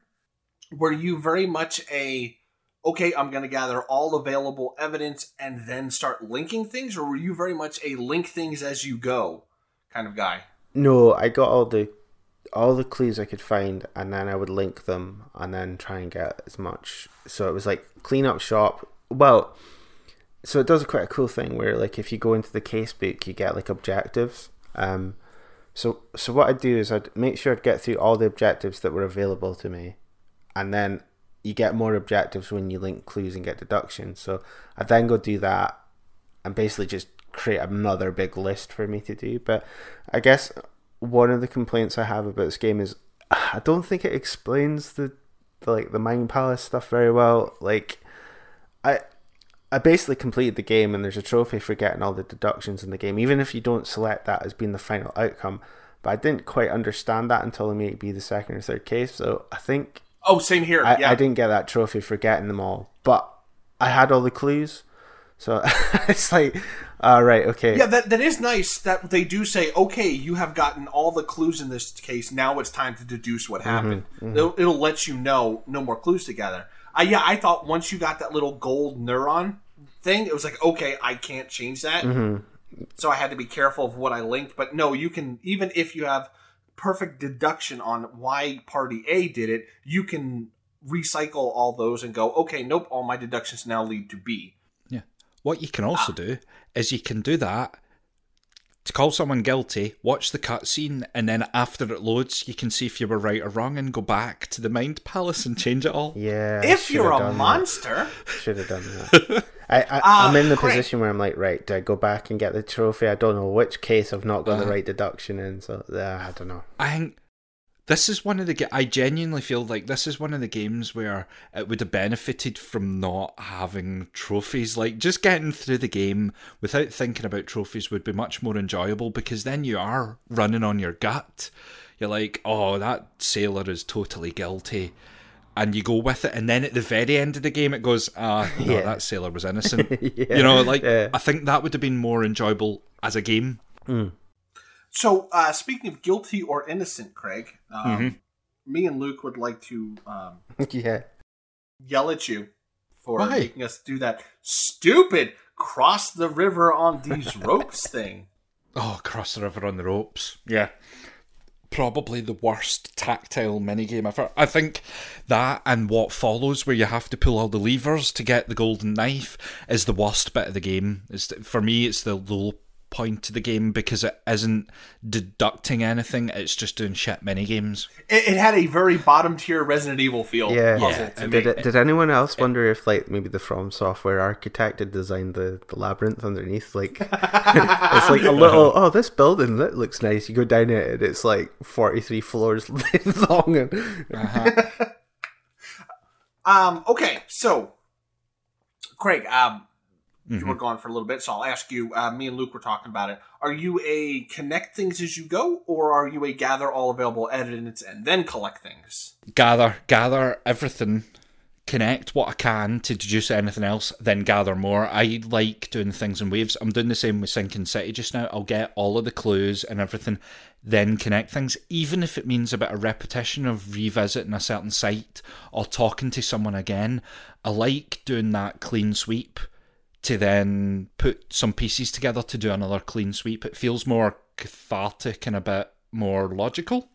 Were you very much a okay? I'm going to gather all available evidence and then start linking things, or were you very much a link things as you go kind of guy? No, I got all the all the clues I could find, and then I would link them, and then try and get as much. So it was like clean up shop. Well, so it does quite a cool thing where, like, if you go into the case book, you get like objectives. Um, so so what I'd do is I'd make sure I'd get through all the objectives that were available to me, and then you get more objectives when you link clues and get deductions. So I'd then go do that, and basically just create another big list for me to do. But I guess one of the complaints I have about this game is I don't think it explains the, the like the Mind Palace stuff very well. Like I I basically completed the game and there's a trophy for getting all the deductions in the game, even if you don't select that as being the final outcome. But I didn't quite understand that until I made it be the second or third case. So I think Oh, same here. I, yeah. I didn't get that trophy for getting them all. But I had all the clues. So it's like, all right, okay. Yeah, that, that is nice that they do say, okay, you have gotten all the clues in this case. Now it's time to deduce what mm-hmm, happened. Mm-hmm. It'll, it'll let you know no more clues together. Uh, yeah, I thought once you got that little gold neuron thing, it was like, okay, I can't change that. Mm-hmm. So I had to be careful of what I linked. But no, you can, even if you have perfect deduction on why party A did it, you can recycle all those and go, okay, nope, all my deductions now lead to B. Yeah. What you can also ah. do is you can do that to call someone guilty, watch the cutscene, and then after it loads, you can see if you were right or wrong and go back to the Mind Palace and change it all. Yeah. If you're a done that. monster, Should have done that. I, I, I'm in the Craig. position where I'm like, right, do I go back and get the trophy? I don't know which case I've not got the Uh. right deduction in, so uh, I don't know. I think this is one of the. I genuinely feel like this is one of the games where it would have benefited from not having trophies. Like just getting through the game without thinking about trophies would be much more enjoyable because then you are running on your gut. You're like, oh, that sailor is totally guilty. And you go with it, and then at the very end of the game, it goes, ah, no, Yeah. that sailor was innocent. Yeah. You know, like Yeah. I think that would have been more enjoyable as a game. So, uh, speaking of guilty or innocent, Craig, um, Mm-hmm. me and Luke would like to um, yeah. yell at you for Why? making us do that stupid cross the river on these ropes thing. Oh, cross the river on the ropes. Yeah. Probably the worst tactile minigame ever. I think that and what follows, where you have to pull all the levers to get the golden knife, is the worst bit of the game. It's, for me, it's the low point of the game because it isn't deducting anything, it's just doing shit minigames. It, it had a very bottom tier Resident Evil feel. Yeah. puzzle Yeah, to I me. Did, it, did anyone else wonder if, like, maybe the From Software architect had designed the, the labyrinth underneath? Like, it's like a little, oh, this building, that looks nice. You go down it, and it's like 43 floors long. And, Um, okay, so Craig, um, you Mm-hmm. were gone for a little bit, so I'll ask you. Uh, me and Luke were talking about it. Are you a connect things as you go, or are you a gather all available evidence and then collect things? gather gather everything connect what i can to deduce anything else then gather more i like doing things in waves i'm doing the same with sinking city just now i'll get all of the clues and everything then connect things even if it means a bit of repetition of revisiting a certain site or talking to someone again i like doing that clean sweep to then put some pieces together to do another clean sweep. It feels more cathartic and a bit more logical.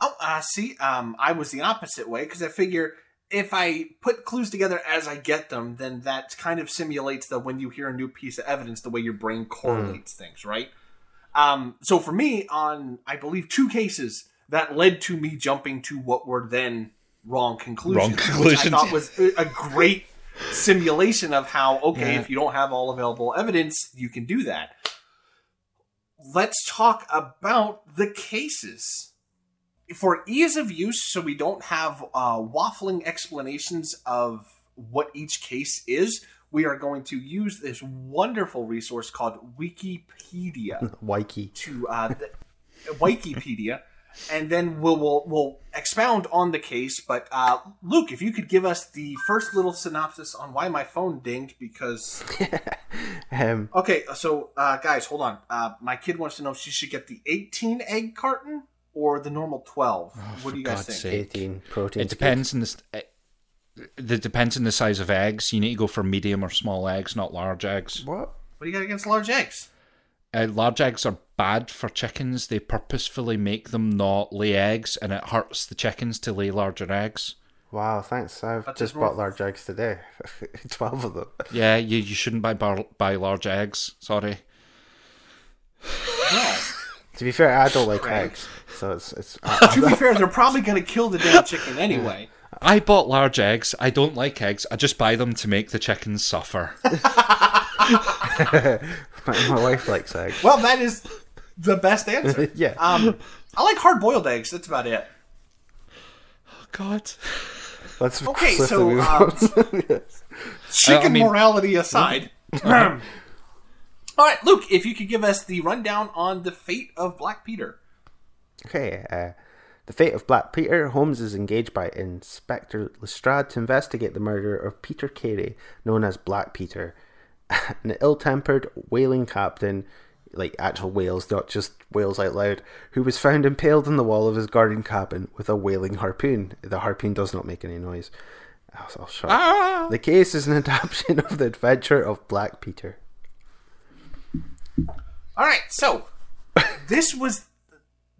Oh, uh, see, um, I was the opposite way because I figure if I put clues together as I get them, then that kind of simulates the when you hear a new piece of evidence, the way your brain correlates things, right? Um, so for me, on I believe two cases that led to me jumping to what were then wrong conclusions, Wrong which I thought was a great simulation of how okay, Yeah. if you don't have all available evidence, you can do that. Let's talk about the cases for ease of use, so we don't have uh, waffling explanations of what each case is, we are going to use this wonderful resource called Wikipedia Wiki. to uh, the, Wikipedia, and then we'll, we'll we'll expound on the case. But uh, Luke, if you could give us the first little synopsis on why my phone dinged, because um, Okay, so uh, guys, hold on. Uh, my kid wants to know if she should get the 18 egg carton or the normal 12. what do you guys God's think? sake. 18 protein. It depends on the. It, it depends on the size of eggs. You need to go for medium or small eggs, not large eggs. What? What do you got against large eggs? Uh, large eggs are bad for chickens. They purposefully make them not lay eggs, and it hurts the chickens to lay larger eggs. Wow, thanks. I've That's just just bought large eggs today. 12 of them. Yeah, you, you shouldn't buy bar, buy large eggs. Sorry. No. To be fair, I don't like Craig. eggs. So it's. it's I, to be fair, they're probably going to kill the damn chicken anyway. I bought large eggs. I don't like eggs. I just buy them to make the chickens suffer. my, my wife likes eggs. Well, that is the best answer. yeah. Um, I like hard boiled eggs. That's about it. Oh God. Let's Okay, swiftly so move um, on. chicken I mean- morality aside. All right, Luke, if you could give us the rundown on the fate of Black Peter. Okay, uh, the fate of Black Peter. Holmes is engaged by Inspector Lestrade to investigate the murder of Peter Carey, known as Black Peter, an ill-tempered whaling captain, like actual whales, not just whales out loud, who was found impaled on the wall of his garden cabin with a whaling harpoon. The harpoon does not make any noise. I'll, I'll shut. Ah! The case is an adaptation of the adventure of Black Peter. All right, so this was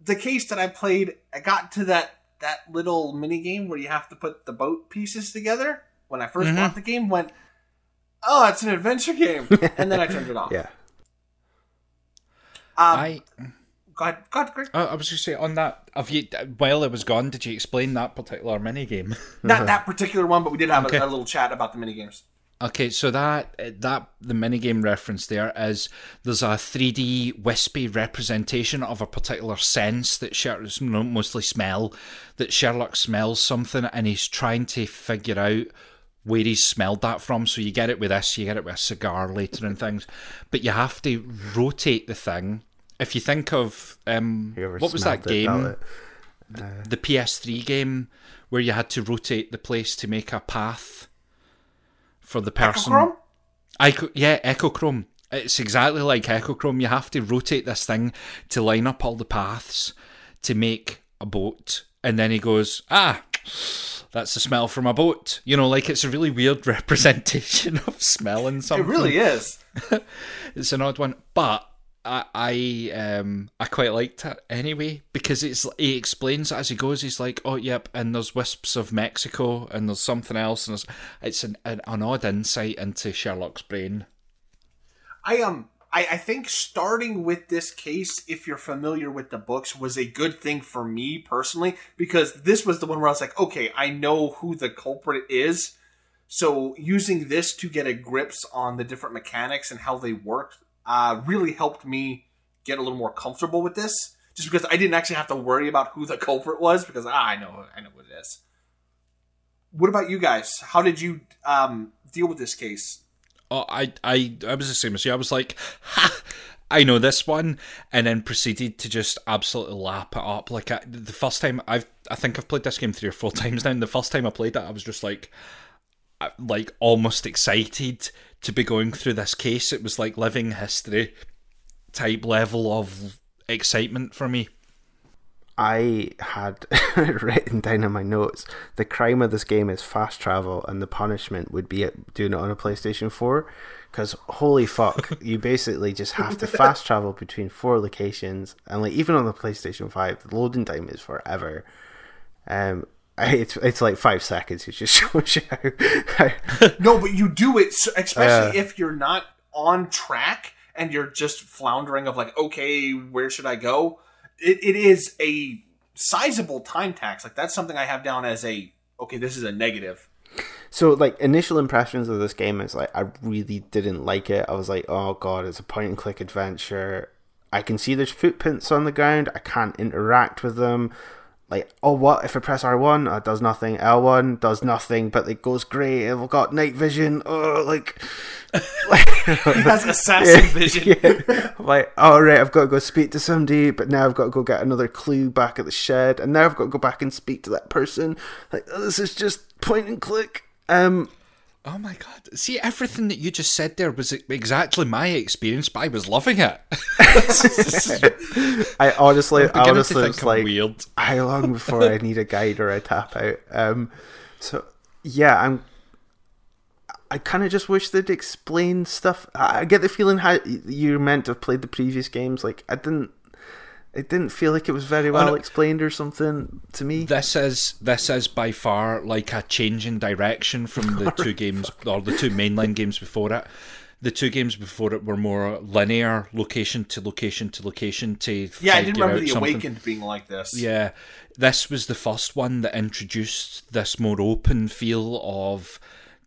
the case that I played. I got to that that little mini game where you have to put the boat pieces together. When I 1st bought the game, went, oh, it's an adventure game, and then I turned it off. Yeah. Um, I go ahead, go. I I was going to say on that. Have you while it was gone? Did you explain that particular mini game? Not that particular one, but we did have Okay. a, a little chat about the mini games. Okay, so that that the minigame reference there is there's a 3D wispy representation of a particular sense that Sherlock mostly smell that Sherlock smells something and he's trying to figure out where he's smelled that from. So you get it with this, you get it with a cigar later and things, but you have to rotate the thing. If you think of um, what was that it, game? Ballot? the PS3 game where you had to rotate the place to make a path for the person. Echochrome? Echo, yeah, Echochrome. It's exactly like Echochrome. You have to rotate this thing to line up all the paths to make a boat. And then he goes, ah, that's the smell from a boat. You know, like it's a really weird representation of smelling something. It really is. it's an odd one, but I I um I quite liked it anyway because it's he explains it as he goes. He's like, oh yep, and there's wisps of Mexico and there's something else, and there's, it's an, an an odd insight into Sherlock's brain. I um I, I think starting with this case, if you're familiar with the books, was a good thing for me personally because this was the one where I was like, okay, I know who the culprit is. So using this to get a grips on the different mechanics and how they work uh, really helped me get a little more comfortable with this. Just because I didn't actually have to worry about who the culprit was because ah, I know I know what it is. What about you guys? How did you um, deal with this case? Oh, I I I was the same as you. I was like, ha. I know this one, and then proceeded to just absolutely lap it up. Like I, the first time I've, I think I've played this game three or four times now. And the first time I played it, I was just like, like almost excited to be going through this case. It was like living history type level of excitement for me. I had written down in my notes the crime of this game is fast travel, and the punishment would be doing it on a PlayStation 4. Because holy fuck, you basically just have to fast travel between four locations, and like even on the PlayStation 5, the loading time is forever. Um, it's it's like five seconds. It just shows you how, No, but you do it, especially Uh. if you're not on track and you're just floundering of like, okay, where should I go? It, it is a sizable time tax. Like that's something I have down as a okay. This is a negative. So, like, initial impressions of this game is like, I really didn't like it. I was like, oh god, it's a point and click adventure. I can see there's footprints on the ground. I can't interact with them. Like, oh, what if I press R1? Oh, it does nothing. L1 does nothing, but it goes grey. I've got night vision. Oh, like, That's has assassin vision. yeah. Like, all right, I've got to go speak to somebody, but now I've got to go get another clue back at the shed, and now I've got to go back and speak to that person. Like, this is just point and click. Um, Oh my god! See, everything that you just said there was exactly my experience, but I was loving it. I honestly, to honestly, think it's like weird. how long before I need a guide or a tap out? Um, so yeah, I'm. I kind of just wish they'd explain stuff. I I get the feeling how you're meant to have played the previous games. Like I didn't. It didn't feel like it was very well no. explained or something to me. This is this is by far like a change in direction from the two games or the two mainline games before it. The two games before it were more linear, location to location to location to Yeah, I didn't remember the something. Awakened being like this. Yeah, this was the first one that introduced this more open feel of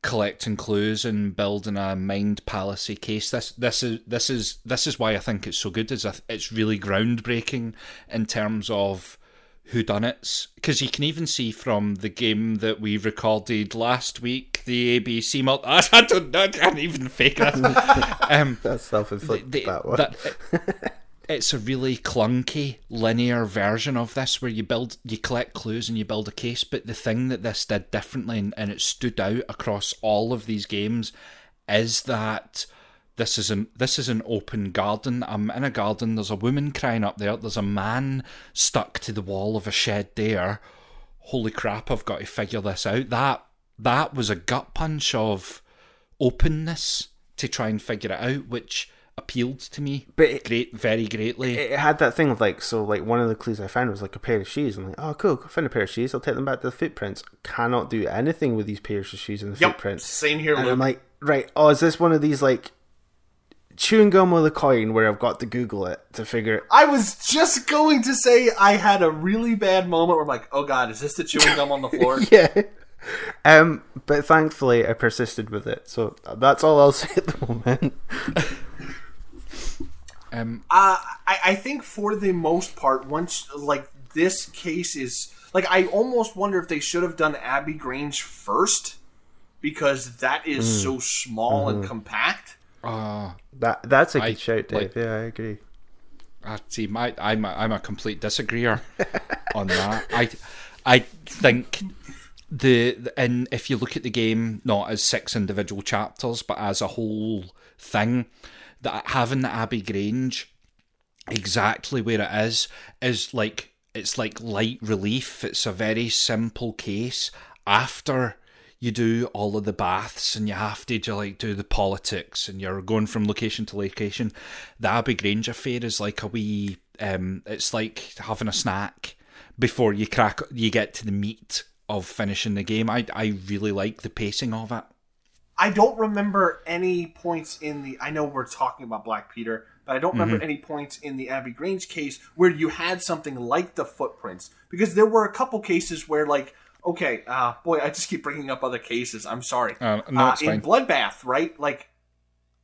collecting clues and building a mind palace case. This this is this is this is why I think it's so good. Is it's really groundbreaking in terms of who done it because you can even see from the game that we recorded last week the ABC multi I don't know I can't even fake that um That's self-inflicted. the- that one. that- it's a really clunky linear version of this where you build you collect clues and you build a case but the thing that this did differently and, and it stood out across all of these games is that this is an this is an open garden. I'm in a garden. There's a woman crying up there. There's a man stuck to the wall of a shed there. Holy crap i've got to figure this out. That that was a gut punch of openness to try and figure it out which appealed to me But it- great very greatly it had that thing of like so like one of the clues I found was like a pair of shoes. I'm like, oh cool, I found a pair of shoes. I'll take them back to the footprints. Cannot do anything with these pairs of shoes and the Yep. footprints. Same here, And Luke. I'm like, right, oh, is this one of these like chewing gum with a coin where I've got to Google it to figure it? I was just going to say I had a really bad moment where I'm like, oh god, is this the chewing gum on the floor? Yeah. Um, but thankfully I persisted with it, so that's all I'll say at the moment. um Uh, I, I think for the most part, once like this case is like, I almost wonder if they should have done Abbey Grange first because that is so small and compact. uh, That that's a good I- shout, Dave. like- yeah, I agree. I see. My, I'm a, I'm a complete disagreeer on that. I I think the and if you look at the game not as six individual chapters but as a whole thing, that having the Abbey Grange exactly where it is is like it's like light relief. It's a very simple case after you do all of the baths and you have to do, like do the politics and you're going from location to location. The Abbey Grange affair is like a wee um it's like having a snack before you crack you get to the meat of finishing the game. I I really like the pacing of it. I don't remember any points in the. I know we're talking about Black Peter, but I don't remember any points in the Abbey Grange case where you had something like the footprints. Because there were a couple cases where, like, okay, uh, boy, I just keep bringing up other cases. I'm sorry. Uh, no, it's in fine. Bloodbath, right? Like,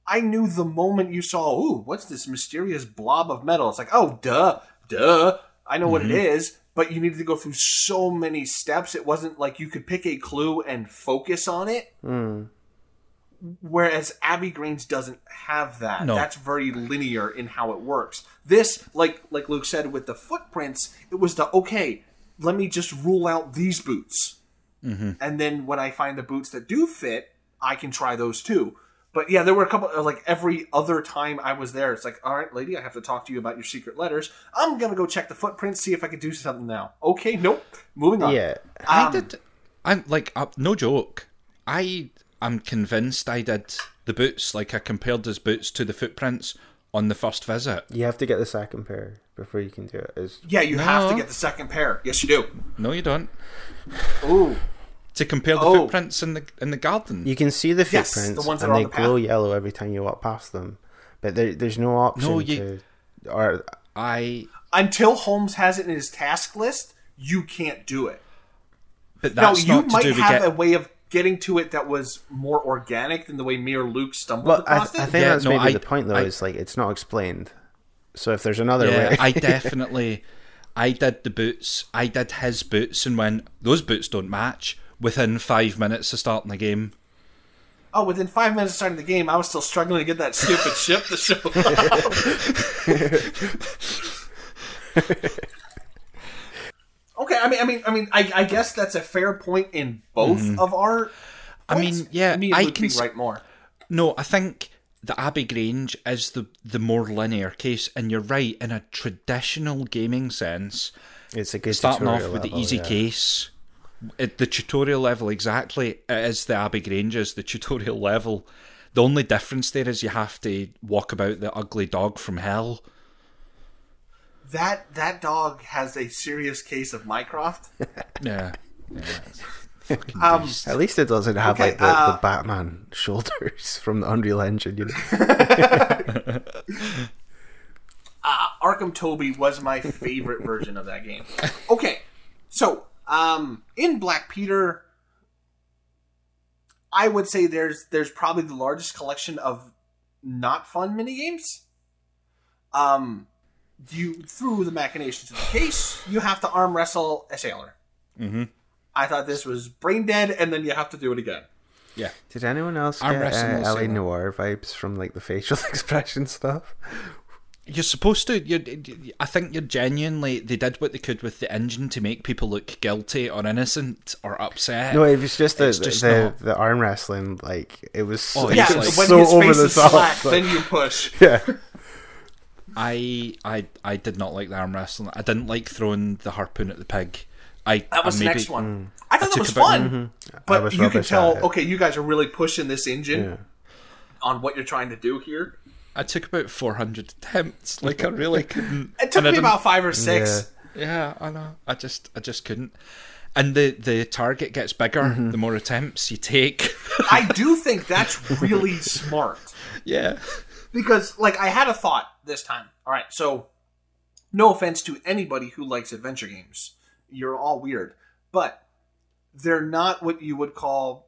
I knew the moment you saw, ooh, what's this mysterious blob of metal? It's like, oh, duh, duh. I know what it Mm-hmm. is, but you needed to go through so many steps. It wasn't like you could pick a clue and focus on it. Hmm. Whereas Abbey Grange doesn't have that. No. That's very linear in how it works. This, like like Luke said with the footprints, it was the okay. Let me just rule out these boots, Mm-hmm. and then when I find the boots that do fit, I can try those too. But yeah, there were a couple like every other time I was there, it's like, all right, lady, I have to talk to you about your secret letters. I'm gonna go check the footprints, see if I can do something now. Okay, nope. Moving on. Yeah. I Um, did. I'm like, uh, no joke. I am convinced I did the boots. Like I compared his boots to the footprints on the first visit. You have to get the second pair before you can do it. It's, Yeah, you have to get the second pair. Yes, you do. No, you don't. Ooh. To compare the Oh. footprints in the in the garden. you can see the footprints, Yes, the footprints ones that and are on they the path. glow yellow every time you walk past them, but there, there's no option No, you- to. Or I. Until Holmes has it in his task list, you can't do it. But Now, that's you not to might do have get. a way of getting to it that was more organic than the way me or Luke stumbled well, I, I think. Yeah, that's no, maybe I- the point though. I- is like it's not explained. So if there's another yeah, way, I definitely. I did the boots. I did his boots, and when those boots don't match, within five minutes of starting the game, Oh, within five minutes of starting the game, I was still struggling to get that stupid ship to show up. okay, I mean, I mean, I mean, I, I guess that's a fair point in both Mm-hmm. of our I mean, yeah, me and I Luke can being s- more. No, I think the Abbey Grange is the the more linear case, and you're right. In a traditional gaming sense, It's a good starting off tutorial with the easy yeah. case, at the tutorial level exactly it is the Abbey Grange is the tutorial level. The only difference there is you have to walk about the ugly dog from hell. That that dog has a serious case of Mycroft. Yeah. yeah it's a fucking Um. At least it doesn't have Okay, like the, uh, the Batman shoulders from the Unreal Engine. You know? uh, Arkham Toby was my favorite version of that game. Okay, so um, in Black Peter, I would say there's there's probably the largest collection of not fun mini games. Um, you through the machinations of the case, you have to arm wrestle a sailor. Mhm. I thought this was brain dead, and then you have to do it again. Yeah. Did anyone else Arm get uh, LA similar. Noire vibes from like the facial expression stuff? You're supposed to. You're, I think you're genuinely. They did what they could with the engine to make people look guilty or innocent or upset. No, it was just the It's just the, not- the arm wrestling. Like it was so, Oh, it yeah, was like- when so his over face the is top. slack, but- then you push. yeah, I, I, I did not like the arm wrestling. I didn't like throwing the harpoon at the pig. I That was I the next one. I thought that was about- fun, I but was you can tell. Okay, you guys are really pushing this engine Yeah. on what you're trying to do here. I took about 400 attempts. Like I really couldn't. It took me about five or six. Yeah, I know. I just, I just couldn't. And the the target gets bigger Mm-hmm. the more attempts you take. I do think that's really smart yeah. Because, like, I had a thought this time. All right, so no offense to anybody who likes adventure games, you're all weird, but they're not what you would call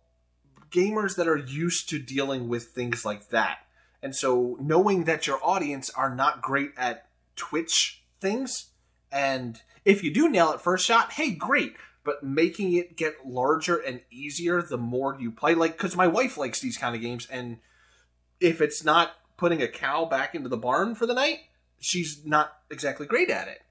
gamers that are used to dealing with things like that. And so knowing that your audience are not great at Twitch things, and if you do nail it first shot, hey, great. But making it get larger and easier the more you play, like, because my wife likes these kind of games, and if it's not putting a cow back into the barn for the night, she's not exactly great at it.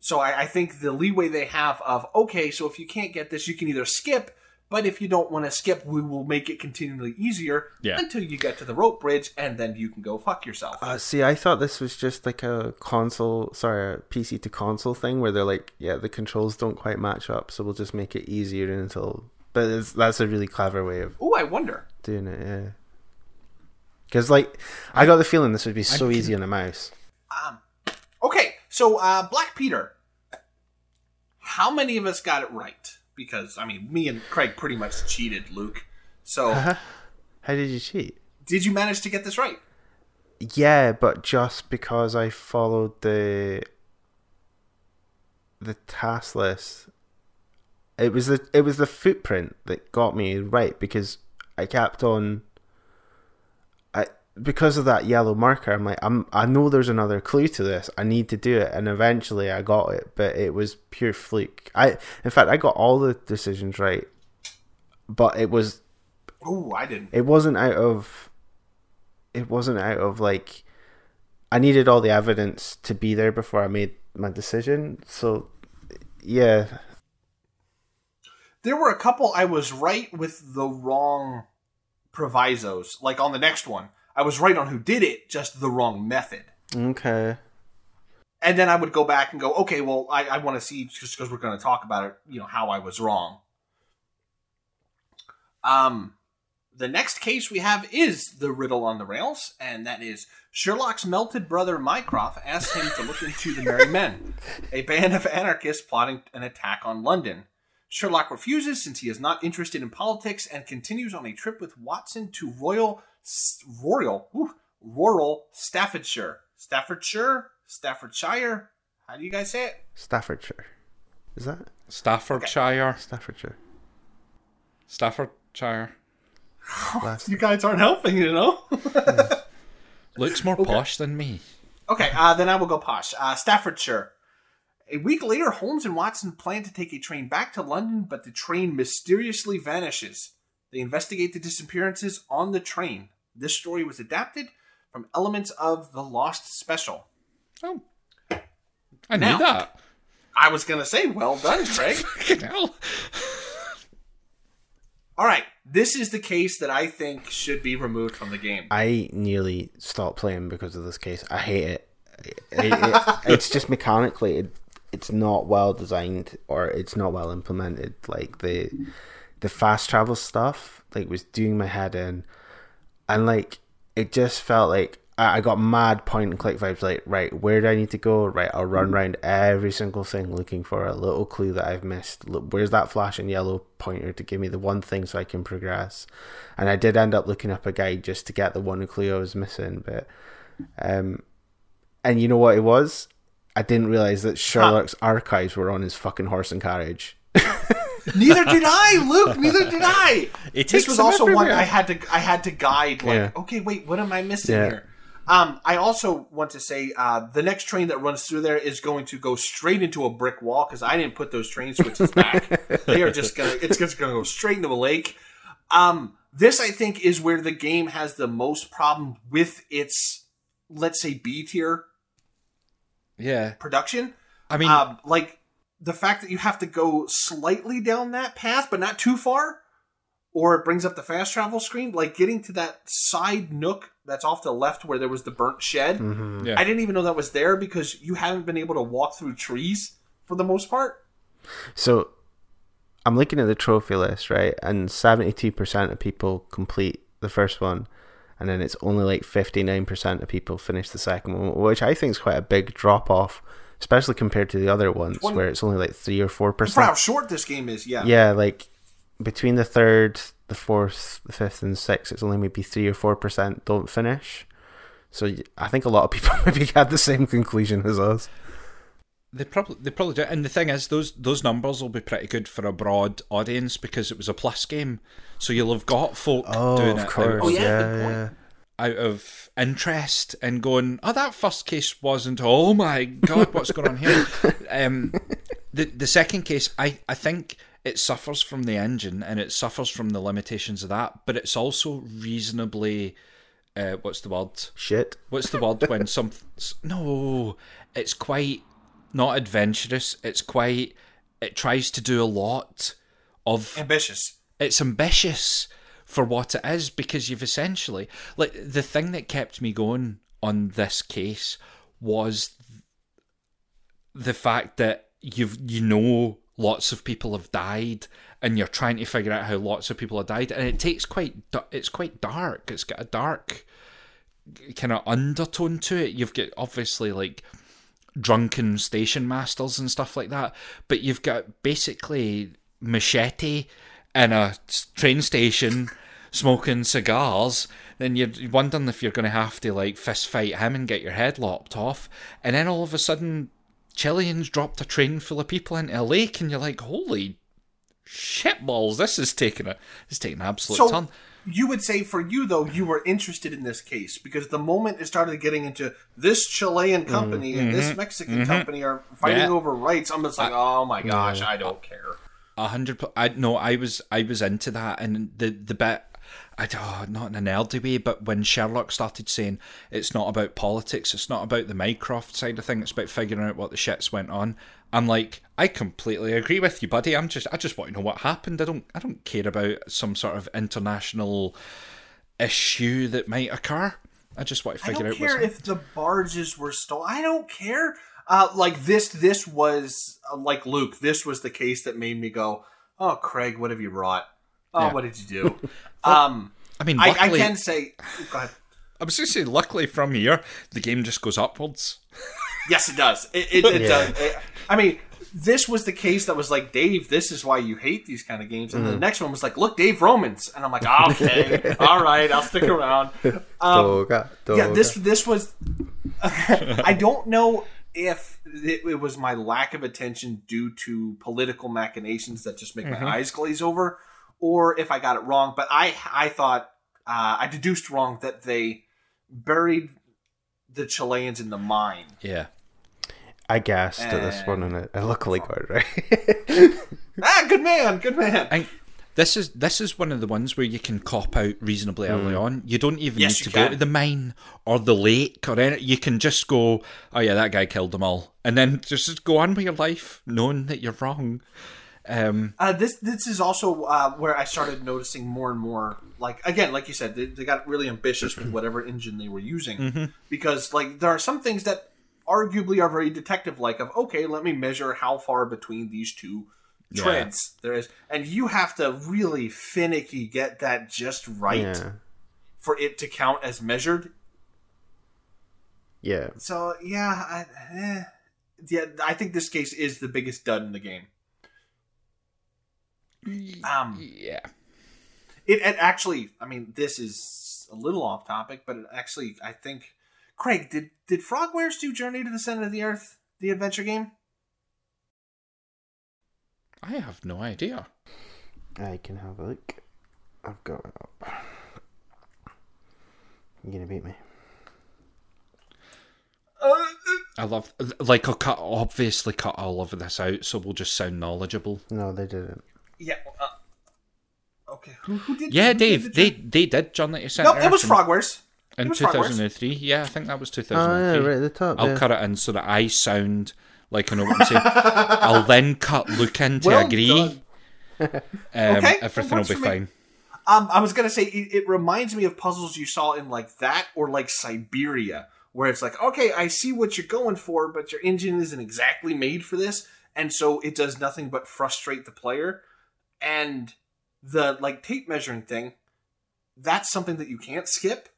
So I, I think the leeway they have of okay, so if you can't get this, you can either skip, but if you don't want to skip, we will make it continually easier Yeah. until you get to the rope bridge, and then you can go fuck yourself. Uh, see, I thought this was just like a console, sorry, a PC to console thing where they're like, yeah, the controls don't quite match up, so we'll just make it easier until. But it's, that's a really clever way of oh, I wonder. doing it, yeah. Because like, I got the feeling this would be so easy on a mouse. Um, okay, so uh, Black Peter. How many of us got it right? Because I mean, me and Craig pretty much cheated, Luke. So, How did you cheat? did you manage to get this right? Yeah, but just because I followed the the task list, it was the it was the footprint that got me right because I kept on. Because of that yellow marker, I'm like I'm I know there's another clue to this. I need to do it, and eventually I got it, but it was pure fluke. I in fact I got all the decisions right, but it was Oh, I didn't. it wasn't out of it wasn't out of like I needed all the evidence to be there before I made my decision. So yeah, There were a couple I was right with the wrong provisos. Like on the next one, I was right on who did it, just the wrong method. okay. And then I would go back and go, okay, well, I, I want to see just because we're going to talk about it, you know, how I was wrong. Um, the next case we have is the riddle on the rails, and that is Sherlock's melted brother Mycroft asks him to look into the Merry Men, a band of anarchists plotting an attack on London. Sherlock refuses since he is not interested in politics and continues on a trip with Watson to Royal, Royal, ooh, rural Staffordshire. Staffordshire? Staffordshire? How do you guys say it? Staffordshire. Is that Staffordshire. Staffordshire? Staffordshire. You guys aren't helping, you know? Looks more posh than me. Okay, uh, then I will go posh. Uh, Staffordshire. A week later, Holmes and Watson plan to take a train back to London, but the train mysteriously vanishes. They investigate the disappearances on the train. This story was adapted from elements of the Lost Special. Oh. I knew Now- that. I was going to say, well done, Craig. Fucking hell. All right, this is the case that I think should be removed from the game. I nearly stopped playing because of this case. I hate it. it, it it's just mechanically, it, it's not well designed or it's not well implemented. Like the the fast travel stuff, like was doing my head in, and like it just felt like I got mad point and click vibes. Like, right, where do I need to go? Right, I'll run around every single thing looking for a little clue that I've missed. Look, where's that flashing yellow pointer to give me the one thing so I can progress? And I did end up looking up a guide just to get the one clue I was missing. But, um, and you know what it was? I didn't realize that Sherlock's archives were on his fucking horse and carriage. neither did I, Luke. Neither did I. It this was also everywhere. one I had to I had to guide. Like, yeah. okay, wait, what am I missing yeah. here? Um, I also want to say uh, the next train that runs through there is going to go straight into a brick wall because I didn't put those train switches back. they are just gonna it's just gonna go straight into a lake. Um, this I think is where the game has the most problem with its let's say B tier yeah production. I mean, um, like the fact that you have to go slightly down that path, but not too far, or it brings up the fast travel screen, like getting to that side nook that's off to the left where there was the burnt shed. Mm-hmm. Yeah. I didn't even know that was there because you haven't been able to walk through trees for the most part. So I'm looking at the trophy list, right? And 72% of people complete the first one. And then it's only like 59% of people finish the second one, which I think is quite a big drop off, especially compared to the other ones 20, where it's only like 3 or 4%. For how short this game is, yeah. Yeah, like between the third, the fourth, the fifth, and sixth, it's only maybe three or four percent don't finish. So I think a lot of people maybe had the same conclusion as us. They probably they probably do, and the thing is, those those numbers will be pretty good for a broad audience because it was a plus game, so you'll have got folk oh, doing of it course. Out, oh, yeah, yeah. Out of interest and going, oh, that first case wasn't. Oh my god, what's going on here? um, the the second case, I I think it suffers from the engine and it suffers from the limitations of that, but it's also reasonably. Uh, what's the word? Shit. What's the word when some? No, it's quite not adventurous. It's quite. It tries to do a lot of ambitious. It's ambitious for what it is because you've essentially like the thing that kept me going on this case was the fact that you've you know lots of people have died and you're trying to figure out how lots of people have died and it takes quite it's quite dark. It's got a dark kind of undertone to it. You've got obviously like drunken station masters and stuff like that but you've got basically machete in a train station smoking cigars then you're wondering if you're going to have to like fist fight him and get your head lopped off and then all of a sudden Chileans dropped a train full of people into a lake, and you're like, holy shitballs, this is taking a it's taking an absolute so, ton. You would say for you though, you were interested in this case because the moment it started getting into this Chilean company mm-hmm. and this mm-hmm. Mexican mm-hmm. company are fighting yeah. over rights, I'm just like, I, oh my gosh, I don't care. A hundred. I no, I was I was into that, and the the bit I oh, not in an nerdy way, but when Sherlock started saying it's not about politics, it's not about the Mycroft side of things, it's about figuring out what the shits went on. I'm like, I completely agree with you, buddy. I'm just, I just want to know what happened. I don't, I don't care about some sort of international issue that might occur. I just want to figure out. I don't care if the barges were stolen. I don't care. Uh, like this, this was uh, like Luke. This was the case that made me go, "Oh, Craig, what have you wrought?" Oh, yeah. what did you do? um, I mean, luckily, I, I, can say. Go. I was going to say, luckily from here, the game just goes upwards. yes, it does. It, it, it yeah. does. It, I mean, this was the case that was like, Dave, this is why you hate these kind of games. And mm. the next one was like, look, Dave Romans. And I'm like, oh, okay, all right, I'll stick around. Um, doga, doga. Yeah, this this was. I don't know if it, it, was my lack of attention due to political machinations that just make mm-hmm. my eyes glaze over, or if I got it wrong. But I I thought uh, I deduced wrong that they buried the Chileans in the mine. Yeah. I guessed and... at this one and it, it luckily got right. ah, good man, good man. And this is this is one of the ones where you can cop out reasonably early mm. on. You don't even yes, need to go to the mine or the lake or anything. You can just go, oh yeah, that guy killed them all, and then just go on with your life, knowing that you're wrong. Um, Uh, this this is also uh, where I started noticing more and more. Like again, like you said, they, they got really ambitious with whatever engine they were using Mm-hmm. because like there are some things that arguably are very detective like. Of okay, let me measure how far between these two Yeah. there is, and you have to really finicky get that just right Yeah. for it to count as measured. Yeah. So yeah, I, eh, yeah, I think this case is the biggest dud in the game. Um, yeah. It, it actually, I mean, this is a little off topic, but it actually, I think, Craig, did did Frogwares do Journey to the Center of the Earth, the adventure game? I have no idea. I can have a look. I've got it up. You're gonna beat me. Uh, I love like I'll cut obviously cut all of this out, so we'll just sound knowledgeable. No, they didn't. Yeah. Uh, okay, who, who did? Yeah, who did Dave, the they they did Journey to Center. No, it was Earth Frogwares. in, it in Frogwares. 2003. Yeah, I think that was Oh 2003. yeah, right at the top. I'll yeah. cut it in so that I sound like I know what I'm saying. I'll then cut Luke in to Well agree. Um, Okay, everything that will be fine. Um, I was gonna say it, it reminds me of puzzles you saw in like that or like Syberia, where it's like, okay, I see what you're going for, but your engine isn't exactly made for this, and so it does nothing but frustrate the player. And the like tape measuring thing, that's something that you can't skip.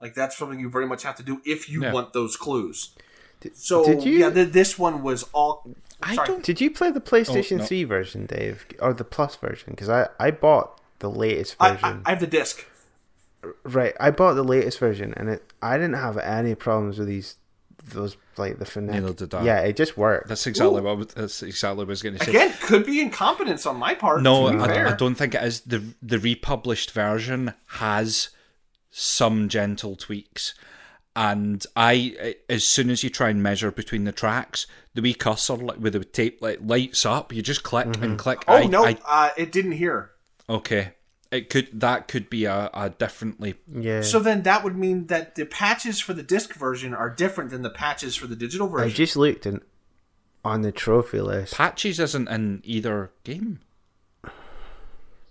Like that's something you very much have to do if you Yeah. want those clues. Did- So did you- yeah, th- this one was all. I don't. Did you play the PlayStation Oh, no. 3 version, Dave, or the Plus version? Because I I bought the latest I, version. I, I have the disc. Right, I bought the latest version, and it I didn't have any problems with these those like the Finec. Neither did I. Yeah, it just worked. That's exactly Ooh. what I was- that's exactly what I was going to say. Again, could be incompetence on my part. No, to be I, fair. I don't think it is. the The republished version has some gentle tweaks, and I as soon as you try and measure between the tracks, the wee cursor like, with the tape like lights up. You just click and click. Oh I, no, I, uh, it didn't hear. okay. It could that could be a, a differently. yeah. So then that would mean that the patches for the disc version are different than the patches for the digital version. I just looked and on the trophy list. Patches isn't in either game.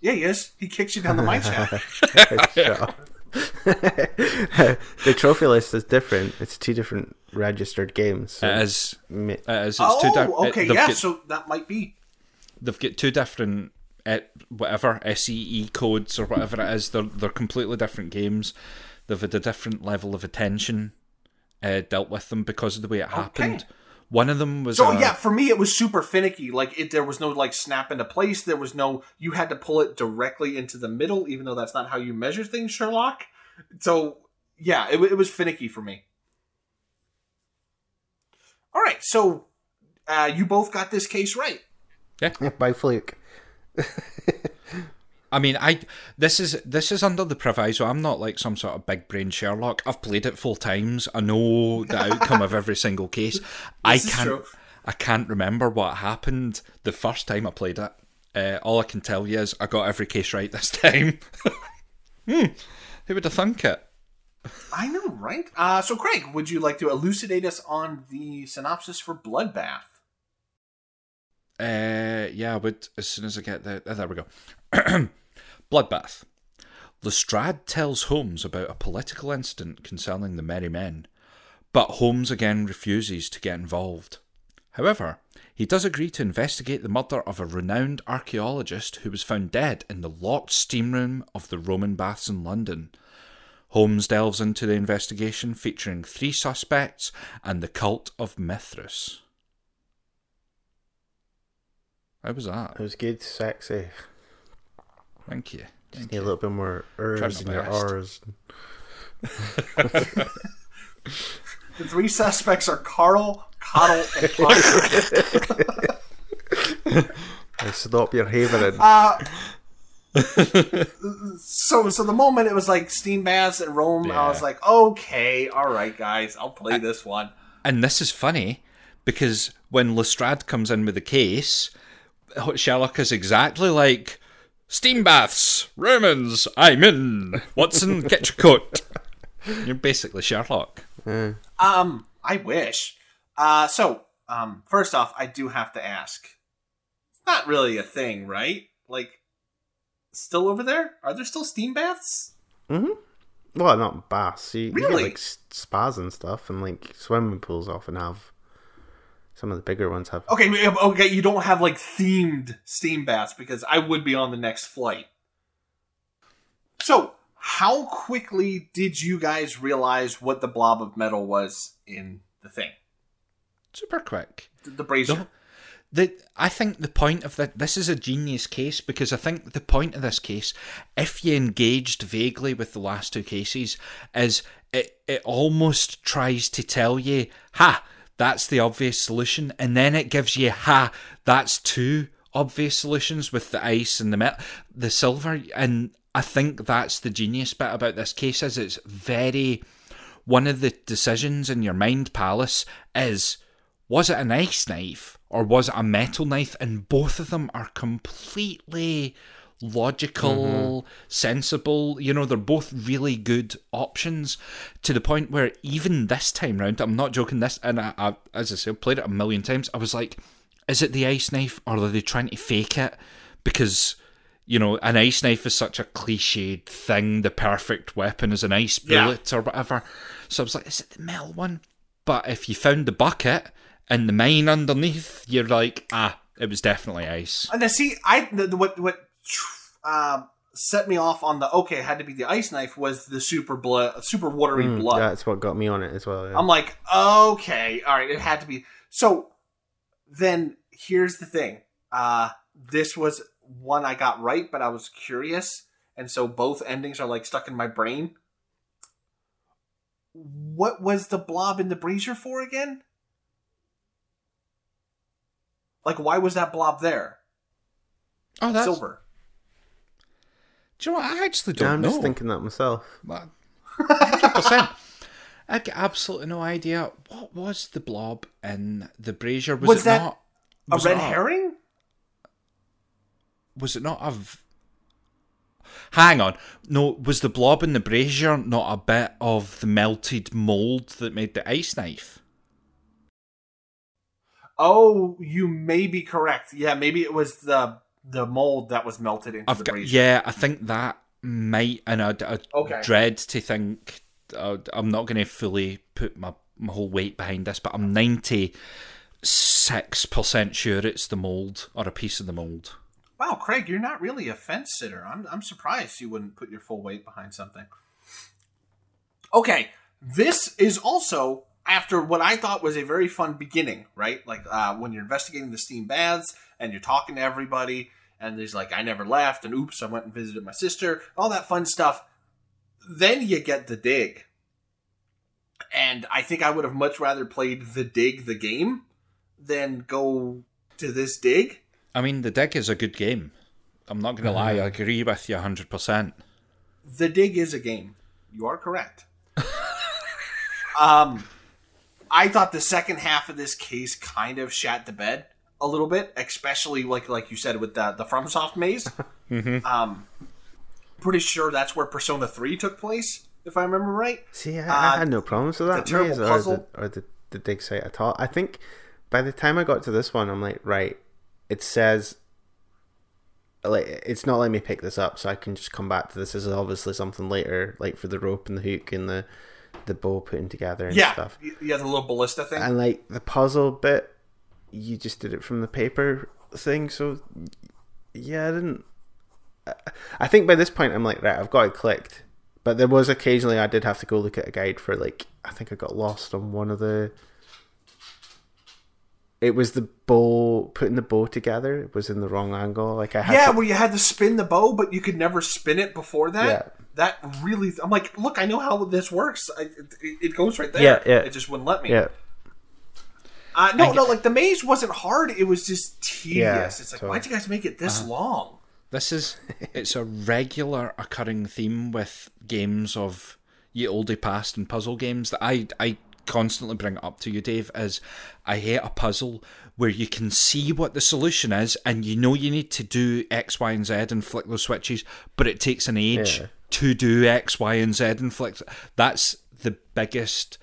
yeah, he is. He kicks you down the mine shaft. Shut up. the trophy list is different. It's two different registered games. So It is. ma- It is. It's oh, two di- okay, they've yeah. got- So that might be. they've got two different uh, whatever SEE codes or whatever it is. They're they're completely different games. They've had a different level of attention uh, dealt with them because of the way it happened. One of them was So uh, yeah, for me it was super finicky. Like it, there was no like snap into place. There was no. You had to pull it directly into the middle, even though that's not how you measure things, Sherlock. So yeah, it, it was finicky for me. All right, so uh, you both got this case right. Yeah, by fluke. I mean, I this is this is under the proviso. I'm not like some sort of big brain Sherlock. I've played it full times. I know the outcome of every single case. I can't. true. I can't remember what happened the first time I played it. Uh, all I can tell you is I got every case right this time. hmm, who would have thunk it? I know, right? Uh, so, Craig, would you like to elucidate us on the synopsis for Bloodbath? Uh, yeah, I would as soon as I get there. oh, there we go. Bloodbath. Lestrade tells Holmes about a political incident concerning the Merry Men, but Holmes again refuses to get involved. However, he does agree to investigate the murder of a renowned archaeologist who was found dead in the locked steam room of the Roman baths in London. Holmes delves into the investigation featuring three suspects and the cult of Mithras. How was that? It was good, sexy. Thank you. Thank Need a little bit more Tried ers my in your best. R's. The three suspects are Carl, Coddle, and Potter. Stop your havering. Uh, so, so the moment it was like steam baths at Rome, I was like, okay, all right, guys, I'll play this one. And this is funny because when Lestrade comes in with the case, Sherlock is exactly like steam baths, Romans, I'm in. Watson, get your coat. You're basically Sherlock. Um, I wish. Uh, so, um, first off, I do have to ask. not really a thing, right? Like, still over there? Are there still steam baths? Mm-hmm. Well, not baths. You, you get Really? like spas and stuff, and like swimming pools often have. Some of the bigger ones have. Okay, okay, you don't have like themed steam baths because I would be on the next flight. So, how quickly did you guys realize what the blob of metal was in the thing? Super quick. The, the brazier. No. The, I think the point of that this is a genius case because I think the point of this case, if you engaged vaguely with the last two cases, is it it almost tries to tell you, ha, that's the obvious solution, and then it gives you, ha, that's two obvious solutions with the ice and the metal, the silver, and I think that's the genius bit about this case is it's very one of the decisions in your mind palace is was it an ice knife or was it a metal knife? And both of them are completely logical, sensible. You know, they're both really good options to the point where even this time round, I'm not joking. This and I, I as I said, played it a million times. I was like, is it the ice knife or are they trying to fake it? Because you know, an ice knife is such a cliched thing. The perfect weapon is an ice Yeah. bullet or whatever. So I was like, is it the metal one? But if you found the bucket and the mine underneath, you're like, ah, it was definitely ice. And now, see, I the, the, what what uh, set me off on the okay, it had to be the ice knife was the super blood, super watery Mm, blood. That's what got me on it as well. Yeah. I'm like, okay, all right, it had to be. So then here's the thing. Uh, this was one I got right, but I was curious, and so both endings are like stuck in my brain. What was the blob in the brazier for again? Like, why was that blob there? Oh, that's. Silver. Do you know what? I actually don't I'm know. just thinking that myself. Hundred percent. I get absolutely no idea. What was the blob in the brazier? Was, Was it that not A was it red not- herring? Was it not a? v- Hang on. No, was the blob in the brazier not a bit of the melted mold that made the ice knife? Oh, you may be correct. Yeah, maybe it was the the mold that was melted into I've the got yeah. I think that might, and I, I Okay. dread to think. Uh, I'm not going to fully put my my whole weight behind this, but I'm ninety six percent sure it's the mold or a piece of the mold. Wow, Craig, you're not really a fence sitter. I'm I'm surprised you wouldn't put your full weight behind something. Okay, this is also after what I thought was a very fun beginning, right? Like uh, when you're investigating the steam baths and you're talking to everybody, and there's like, I never left, and oops, I went and visited my sister, all that fun stuff. Then you get the dig. And I think I would have much rather played the dig, the game, than go to this dig. I mean, the dig is a good game. I'm not going to lie. I agree with you 100%. The dig is a game. You are correct. um, I thought the second half of this case kind of shat the bed a little bit, especially like like you said with the the FromSoft maze. Um, pretty sure that's where Persona Three took place, if I remember right. See, I, Uh, I had no problems with that terrible maze or, puzzle. the, or the, the dig site at all. I think by the time I got to this one, I'm like, right, it says, like, it's not letting me pick this up, so I can just come back to this. This is obviously something later, like for the rope and the hook and the the bow putting together and Yeah, stuff. yeah, the little ballista thing. And like the puzzle bit, you just did it from the paper thing, so yeah, I didn't. I- I think by this point I'm like, right, I've got it clicked. But there was occasionally I did have to go look at a guide for like I think I got lost on one of the. It was the bow putting the bow together. It was in the wrong angle. Like I had yeah, to, where you had to spin the bow, but you could never spin it before that. Yeah. That really, I'm like, look, I know how this works. I, it, it goes right there. Yeah, yeah. It just wouldn't let me. yeah. Uh, no, I- no, like the maze wasn't hard. It was just tedious. Yeah, it's like, totally. why'd you guys make it this long? This is it's a regular occurring theme with games of ye olde past and puzzle games that I I constantly bring up to you, Dave, is I hate a puzzle where you can see what the solution is and you know you need to do X, Y, and Z and flick those switches, but it takes an age Yeah. to do X, Y, and Z and flick. That's the biggest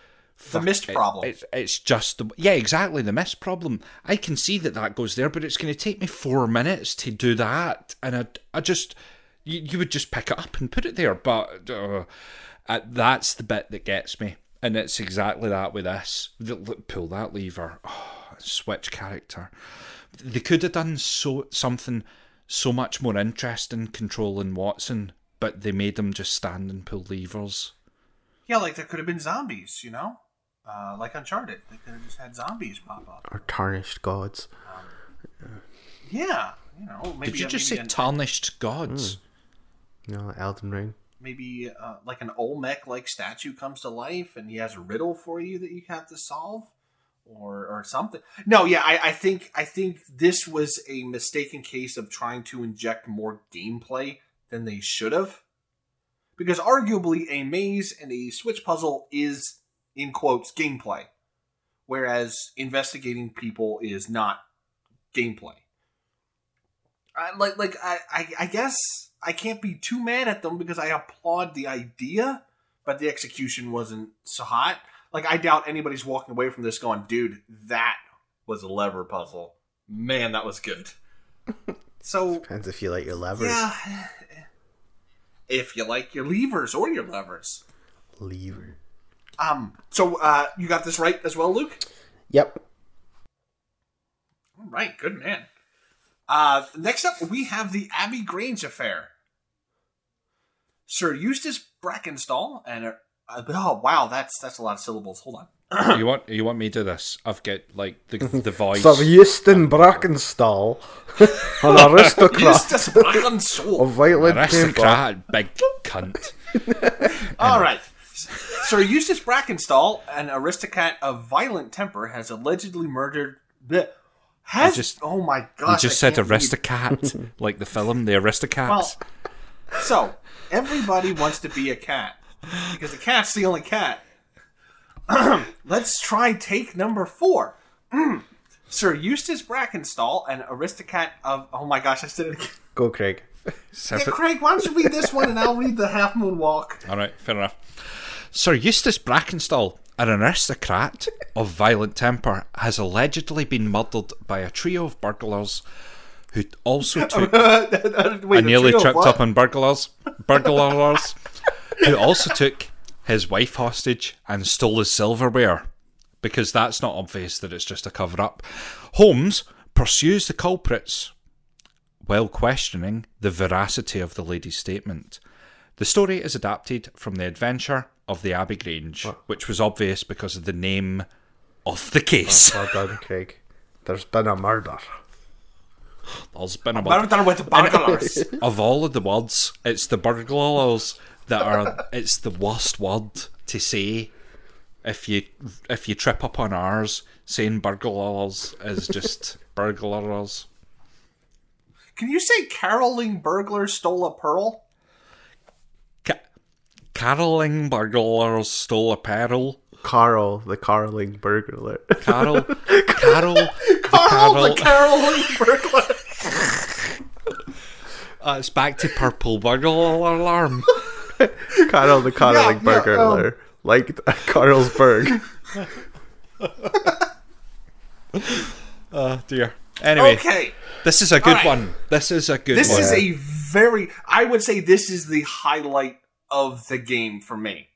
The mist it- problem. It's, it's just the yeah, exactly the mist problem. I can see that that goes there, but it's going to take me four minutes to do that, and I, I just you, you would just pick it up and put it there, but uh, uh, that's the bit that gets me, and it's exactly that with this. The- look, Pull that lever, oh, switch character. They could have done so something so much more interesting controlling Watson, but they made him just stand and pull levers. Yeah, like there could have been zombies, you know? Uh, like Uncharted. They could have just had zombies pop up. Or tarnished gods. Yeah, you know, maybe Did you just maybe say an- tarnished gods? You know, Elden Ring. Maybe uh, like an Olmec like statue comes to life and he has a riddle for you that you have to solve or or something. No, yeah, I, I think I think this was a mistaken case of trying to inject more gameplay than they should have. Because arguably a maze and a switch puzzle is in quotes gameplay. Whereas investigating people is not gameplay. I, like like I, I I guess I can't be too mad at them because I applaud the idea, but the execution wasn't so hot. Like I doubt anybody's walking away from this going, dude, that was a lever puzzle. Man, that was good. So Depends if you like your levers. yeah, if you like your levers or your levers. Lever. Um. So uh, you got this right as well, Luke. Yep. All right, good man. Uh, next up, we have the Abbey Grange affair. Sir Eustace Brackenstall and uh, oh wow, that's that's a lot of syllables. Hold on. you want you want me to do this? I've got like the the voice. Sir Euston Brackenstall, an aristocrat Eustace Brackenstall. of violent temper. aristocrat, big cunt. All right. Sir Eustace Brackenstall, an aristocrat of violent temper, has allegedly murdered. The, has just- oh my You just I said aristocrat, like the film, the Aristocats. Well, so everybody wants to be a cat because the cat's the only cat. Let's try take number four. Sir Eustace Brackenstall, an aristocrat of oh my gosh, I said it again. Go, Craig. Yeah, Craig, why don't you read this one and I'll read the Half Moon Walk. All right, fair enough. Sir Eustace Brackenstall, an aristocrat of violent temper, has allegedly been murdered by a trio of burglars who also took. Wait, nearly tripped what? up on burglars. Burglars who also took his wife hostage and stole his silverware. Because that's not obvious that it's just a cover up. Holmes pursues the culprits while questioning the veracity of the lady's statement. The story is adapted from the adventure of the Abbey Grange, which was obvious because of the name of the case. Well done, Craig. There's been a murder. There's been a Murder with burglars. of all of the words, it's the burglars that are. It's the worst word to say. If you if you trip up on ours, saying burglars is just burglars. Can you say caroling burglar stole a pearl? Ca- caroling burglars stole a pearl. Carl, the caroling burglar. Carol, Carol, the Carl, the Carol. caroling burglar. Uh, it's back to purple burglar alarm. Carl, the caroling Yeah, yeah, burglar. like Carlsberg. Oh dear. Anyway, Okay. this is a good right. one. This is a good This one. is a very I would say this is the highlight of the game for me.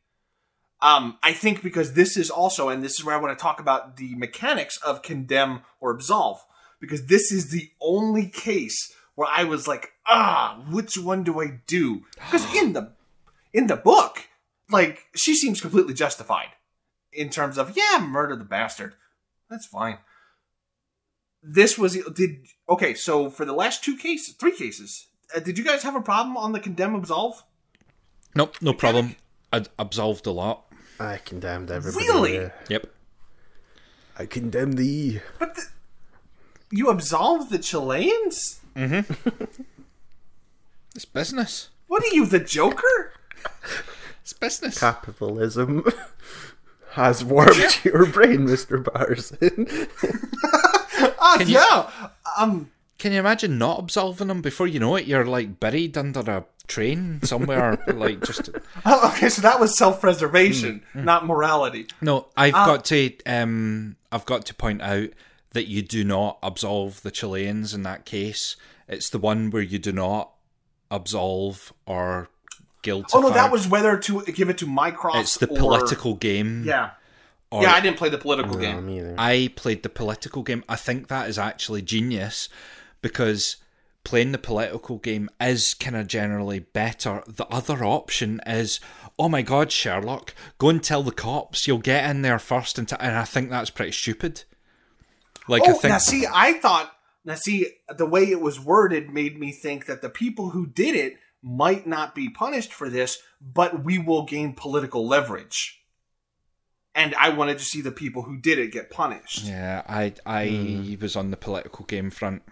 Um, I think because this is also, and this is where I want to talk about the mechanics of condemn or absolve, because this is the only case where I was like, ah, which one do I do? Because in the in the book, like she seems completely justified in terms of yeah, murder the bastard, that's fine. This was did okay. So for the last two cases, three cases, uh, did you guys have a problem on the condemn absolve? Nope, no problem. I absolved a lot. I condemned everybody. Really? uh, Yep. I condemn thee. But the, you absolved the Chileans? It's business. What are you, the Joker? It's business. Capitalism has warped your brain, Mr. Barson. Uh, yeah. Um. Can you imagine not absolving him before you know it? You're like buried under a train somewhere, like just. Oh, okay, so that was self-preservation, Mm, not morality. No, I've got to. Um, I've got to point out that you do not absolve the Chileans in that case. It's the one where you do not absolve or guilty. Oh no, that was whether to give it to Mycroft. It's the or- political game. Yeah, or- yeah. I didn't play the political No, game. me either. I played the political game. I think that is actually genius because playing the political game is kind of generally better. The other option is, oh my god, Sherlock, go and tell the cops. You'll get in there first, and, t-, and I think that's pretty stupid. Like I Oh, think now see, I thought now see the way it was worded made me think that the people who did it might not be punished for this, but we will gain political leverage. And I wanted to see the people who did it get punished. Yeah, I I Hmm. was on the political game front.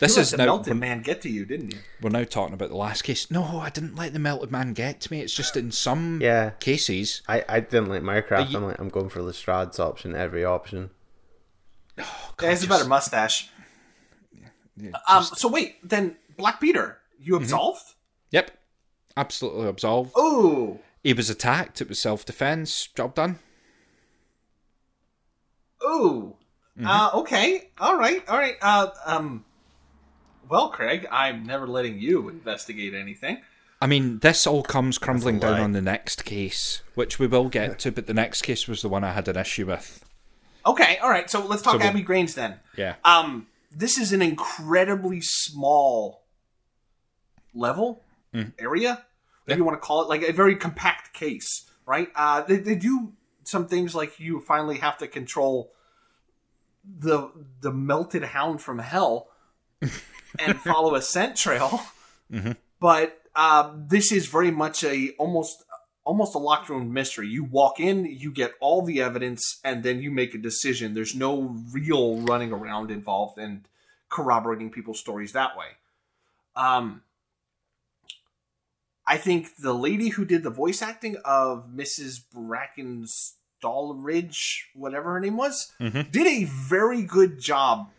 You This let is the now melted we're, man get to you, didn't you? we're now talking about the last case. No, I didn't let the melted man get to me. It's just in some Yeah. cases. I, I didn't like Mycroft. you- I'm like I'm going for Lestrade's option every option. yeah, he has a better mustache. Yeah, Um, just- so wait, then Black Peter, you Mm-hmm. absolved? yep, absolutely absolved. Oh, He was attacked. It was self defense. Job done. Ooh. Mm-hmm. Uh, okay. All right. All right. Uh, um. Well, Craig, I'm never letting you investigate anything. I mean, this all comes crumbling down on the next case, which we will get to. But the next case was the one I had an issue with. Okay. All right. So let's talk So we'll- Abbey Grange then. Yeah. Um, this is an incredibly small level area. If you want to call it like a very compact case, right? Uh, they, they do some things like you finally have to control the the melted hound from hell and follow a scent trail. But um, this is very much a almost almost a locked room mystery. You walk in, you get all the evidence, and then you make a decision. There's no real running around involved and corroborating people's stories that way. Um, I think the lady who did the voice acting of Mrs. Bracken Stallridge, whatever her name was, Mhm. did a very good job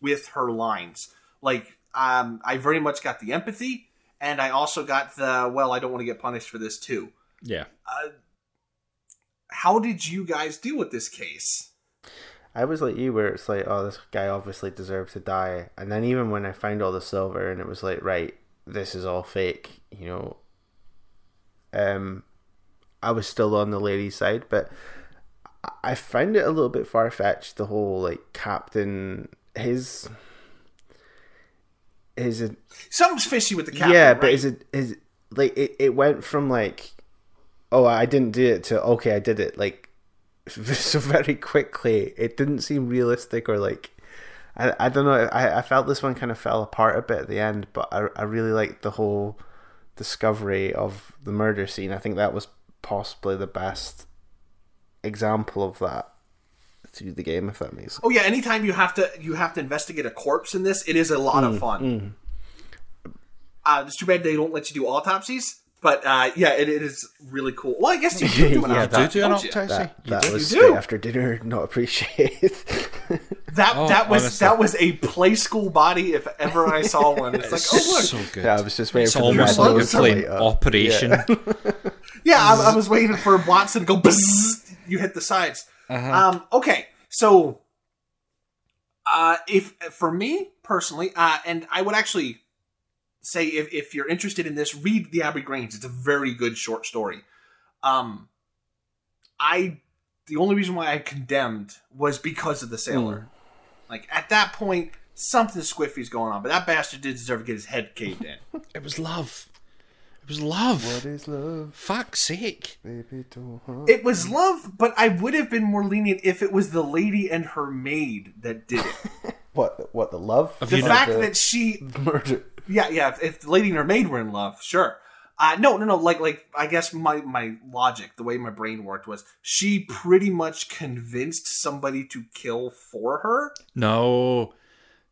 with her lines. Like, um, I very much got the empathy, and I also got the well, I don't want to get punished for this too. Yeah. How did you guys deal with this case? I was like you, where it's like, oh, this guy obviously deserved to die. And then even when I found all the silver, and it was like, right, this is all fake, you know. Um, I was still on the lady's side, but I- I found it a little bit far fetched. The whole like captain, his, his Something's fishy with the captain. yeah, right? but is it is like it, it went from like oh I didn't do it to okay I did it like so very quickly. It didn't seem realistic or like I, I don't know. I, I felt this one kind of fell apart a bit at the end, but I I really liked the whole discovery of the murder scene. I think that was possibly the best example of that through the game, if that makes sense. Oh yeah, anytime you have to you have to investigate a corpse in this, it is a lot Mm, of fun. Uh, it's too bad they don't let you do autopsies, but uh, yeah, it, it is really cool. Well, I guess you do do an Yeah, autopsy, do do an autopsy. That, that do. was You straight do. after dinner. Not appreciated. That Oh, that was honestly. that was a play school body if ever I saw one. It's like, oh look, so good. yeah, I was just waiting it's for the almost red like you're nose to playing light up. Operation. Yeah, I, I was waiting for Watson to go. Bzzz, you hit the sides. Um, okay, so uh, if for me personally, uh, and I would actually say if, if you're interested in this, read The Abbey Grange. It's a very good short story. Um, I the only reason why I condemned was because of the sailor. Like at that point, something squiffy's going on, but that bastard did deserve to get his head caved in. it was love. It was love. What is love, Fuck's sake. baby? Don't. It was love, but I would have been more lenient if it was the lady and her maid that did it. What? What the love? The fact the- that she, murder. yeah, yeah, if, if the lady and her maid were in love, sure. Uh, no, no, no. Like, like I guess my my logic, the way my brain worked, was she pretty much convinced somebody to kill for her. No.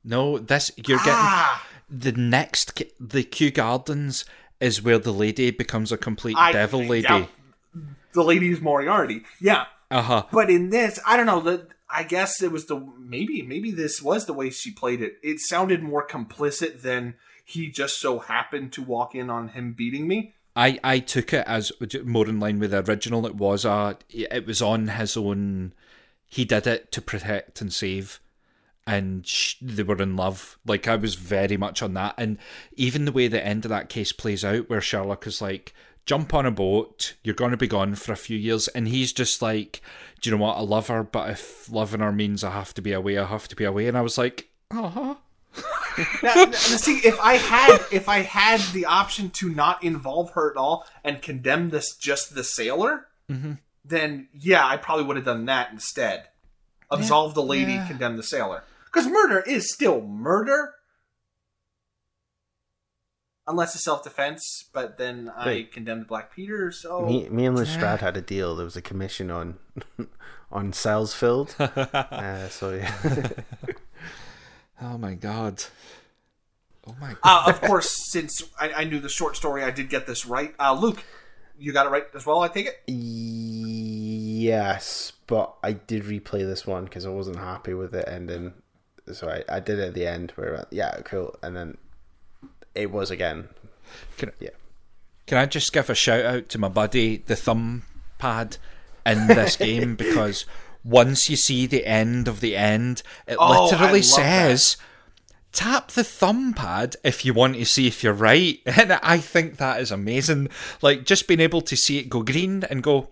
No, this you're getting Ah, the next the Kew Gardens is where the lady becomes a complete I- devil lady. yeah. the lady's Moriarty, yeah. Uh huh. But in this, I don't know. The I guess it was the maybe maybe this was the way she played it. It sounded more complicit than he just so happened to walk in on him beating me. I, I took it as more in line with the original. It was a it was on his own. He did it to protect and save, and sh- they were in love. Like I was very much on that, and even the way the end of that case plays out, where Sherlock is like, "Jump on a boat, you're going to be gone for a few years," and he's just like, "Do you know what? I love her, but if loving her means I have to be away, I have to be away," and I was like, "Uh huh." now, now, see, if I had if I had the option to not involve her at all and condemn this just the sailor, then yeah, I probably would have done that instead. Absolve the lady, yeah. condemn the sailor, because murder is still murder, unless it's self defense. But then I Right. condemned Black Peter, so Me, me and Lestrade had a deal. There was a commission on on Salesfield. uh, so yeah, Oh my god. Oh my god. uh, of course, since I, I knew the short story, I did get this right. Uh, Luke, you got it right as well. I take it. yes, but I did replay this one because I wasn't happy with it ending. So I, I did it at the end where I went, yeah, cool, and then it was again. Can, Yeah, can I just give a shout out to my buddy, the thumb pad, in this game because once you see the end of the end, it Oh, literally love says tap the thumb pad if you want to see if you're right. And I think that is amazing. Like just being able to see it go green and go,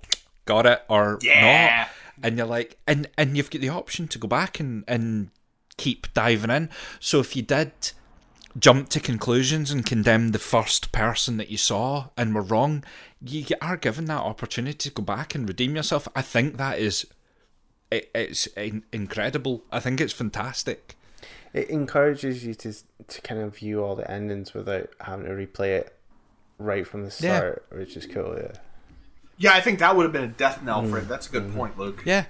got it or Yeah. not. And you're like and and you've got the option to go back and, and keep diving in. So if you did jump to conclusions and condemn the first person that you saw and were wrong, you are given that opportunity to go back and redeem yourself. I think that is it, it's in- incredible. I think it's fantastic. it encourages you to to kind of view all the endings without having to replay it right from the Yeah. start, which is cool. Yeah. Yeah, I think that would have been a death knell for it. Mm. That's a good mm-hmm. point, Luke. Yeah.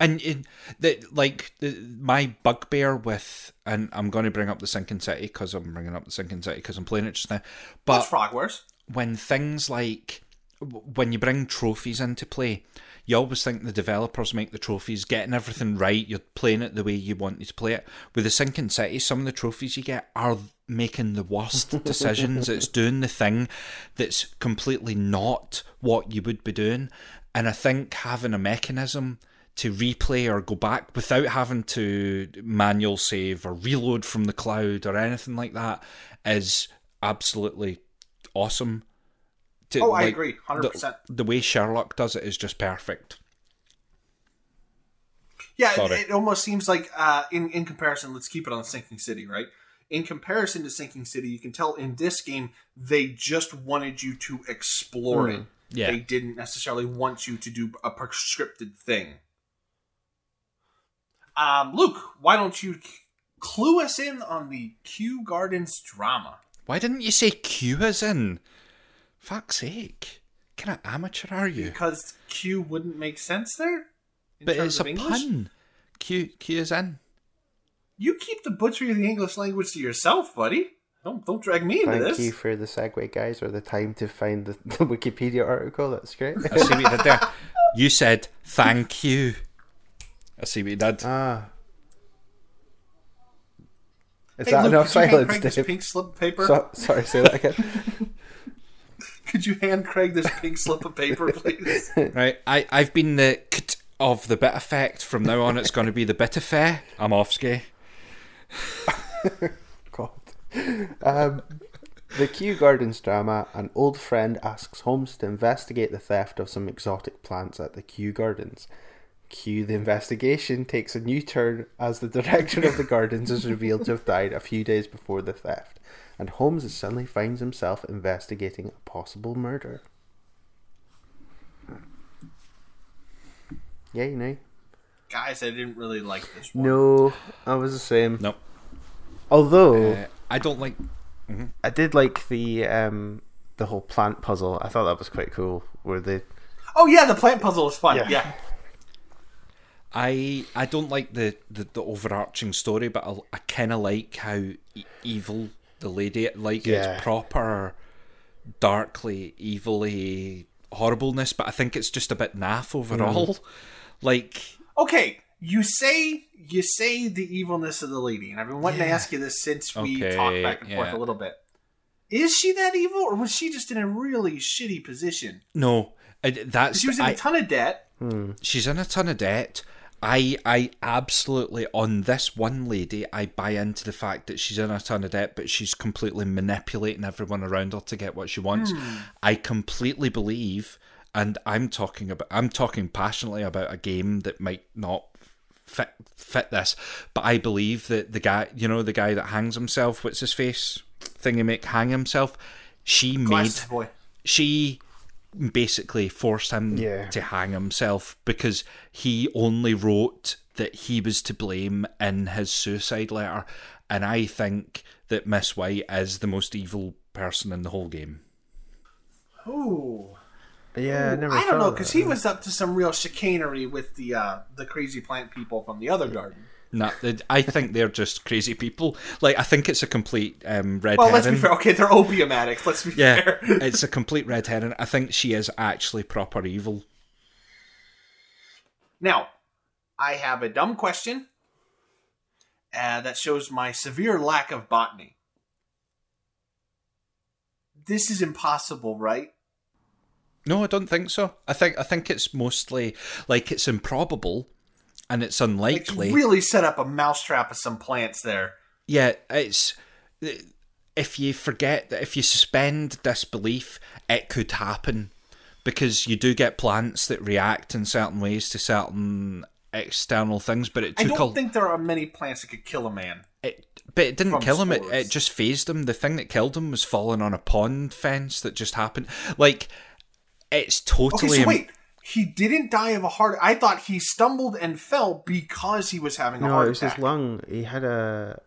And in the like the, my bugbear with, and I'm going to bring up the Sinking City because I'm bringing up the Sinking City because I'm playing it just now. But Frogwares. when things like when you bring trophies into play, you always think the developers make the trophies getting everything right. You're playing it the way you want to play it. With the Sinking City, some of the trophies you get are making the worst decisions. it's doing the thing that's completely not what you would be doing. And I think having a mechanism to replay or go back without having to manual save or reload from the cloud or anything like that is absolutely awesome. To, Oh, I agree, 100%. The, the way Sherlock does it is just perfect. Yeah, it, it almost seems like uh, in in comparison. Let's keep it on Sinking City, right? In comparison to Sinking City, you can tell in this game they just wanted you to explore it. Yeah. They didn't necessarily want you to do a prescripted thing. Um, Luke, why don't you clue us in on the Kew Gardens drama? Why didn't you say Q is in? Fuck's sake. What kind of amateur are you? Because Q wouldn't make sense there. in But terms it's of a English? pun. Q Q is in. You keep the butchery of the English language to yourself, buddy. Don't don't drag me into Thank this. you for the segue, guys, or the time to find the, the Wikipedia article. That's great. I see what you did there. You said thank you. I see what you did. ah. Is Hey, that Luke, enough could silence, Craig Dave? pink slip of paper? So, sorry, say that again. Could you hand Craig this pink slip of paper, please? Right, I, I've been the kt of the bit effect. From now on, it's going to be the bit affair. I'm off ski. God. Um, the Kew Gardens drama An old friend asks Holmes to investigate the theft of some exotic plants at the Kew Gardens. Q, the investigation takes a new turn as the director of the gardens is revealed to have died a few days before the theft, and Holmes suddenly finds himself investigating a possible murder. Yeah, you know. Guys, I didn't really like this one. No, I was the same. Nope. Although Uh, I don't like. I did like the um the whole plant puzzle. I thought that was quite cool. Where they Oh yeah, the plant puzzle was fun. Yeah. Yeah. I I don't like the, the, the overarching story, but I, I kind of like how e- evil the lady. Like Yeah. it's proper, darkly, evilly horribleness. But I think it's just a bit naff overall. Mm. Like Okay, you say you say the evilness of the lady, and I've been wanting to ask you this since we Okay, talked back and forth a little bit. Is she that evil, or was she just in a really shitty position? No, it, that's She was in a I- ton of debt. Hmm. she's in a ton of debt. I I absolutely on this one lady I buy into the fact that she's in a ton of debt, but she's completely manipulating everyone around her to get what she wants. Hmm. I completely believe, and I'm talking about I'm talking passionately about a game that might not fit fit this, but I believe that the guy, you know, the guy that hangs himself, what's his face, thingy make hang himself, she made boy. she basically forced him Yeah. to hang himself because he only wrote that he was to blame in his suicide letter. And I think that Miss White is the most evil person in the whole game. Oh. Yeah, I never. I don't know because he was up to some real chicanery with the uh, the crazy plant people from the other garden. No, I think they're just crazy people. Like I think it's a complete um, red Well, herring. let's be fair. Okay, they're opium addicts. Let's be Yeah, fair. it's a complete red herring. I think she is actually proper evil. Now, I have a dumb question uh, that shows my severe lack of botany. This is impossible, right? No, I don't think so. I think I think it's mostly like it's improbable and it's unlikely. you really set up a mousetrap of some plants there. Yeah, it's if you forget that if you suspend disbelief, it could happen because you do get plants that react in certain ways to certain external things. But it I don't a think there are many plants that could kill a man. it, but it didn't kill him. It, it just phased him. The thing that killed him was falling on a pond fence that just happened. Like it's Okay, totally so wait. He didn't die of a heart. I thought he stumbled and fell because he was having a No, heart it was attack. his lung. He had a.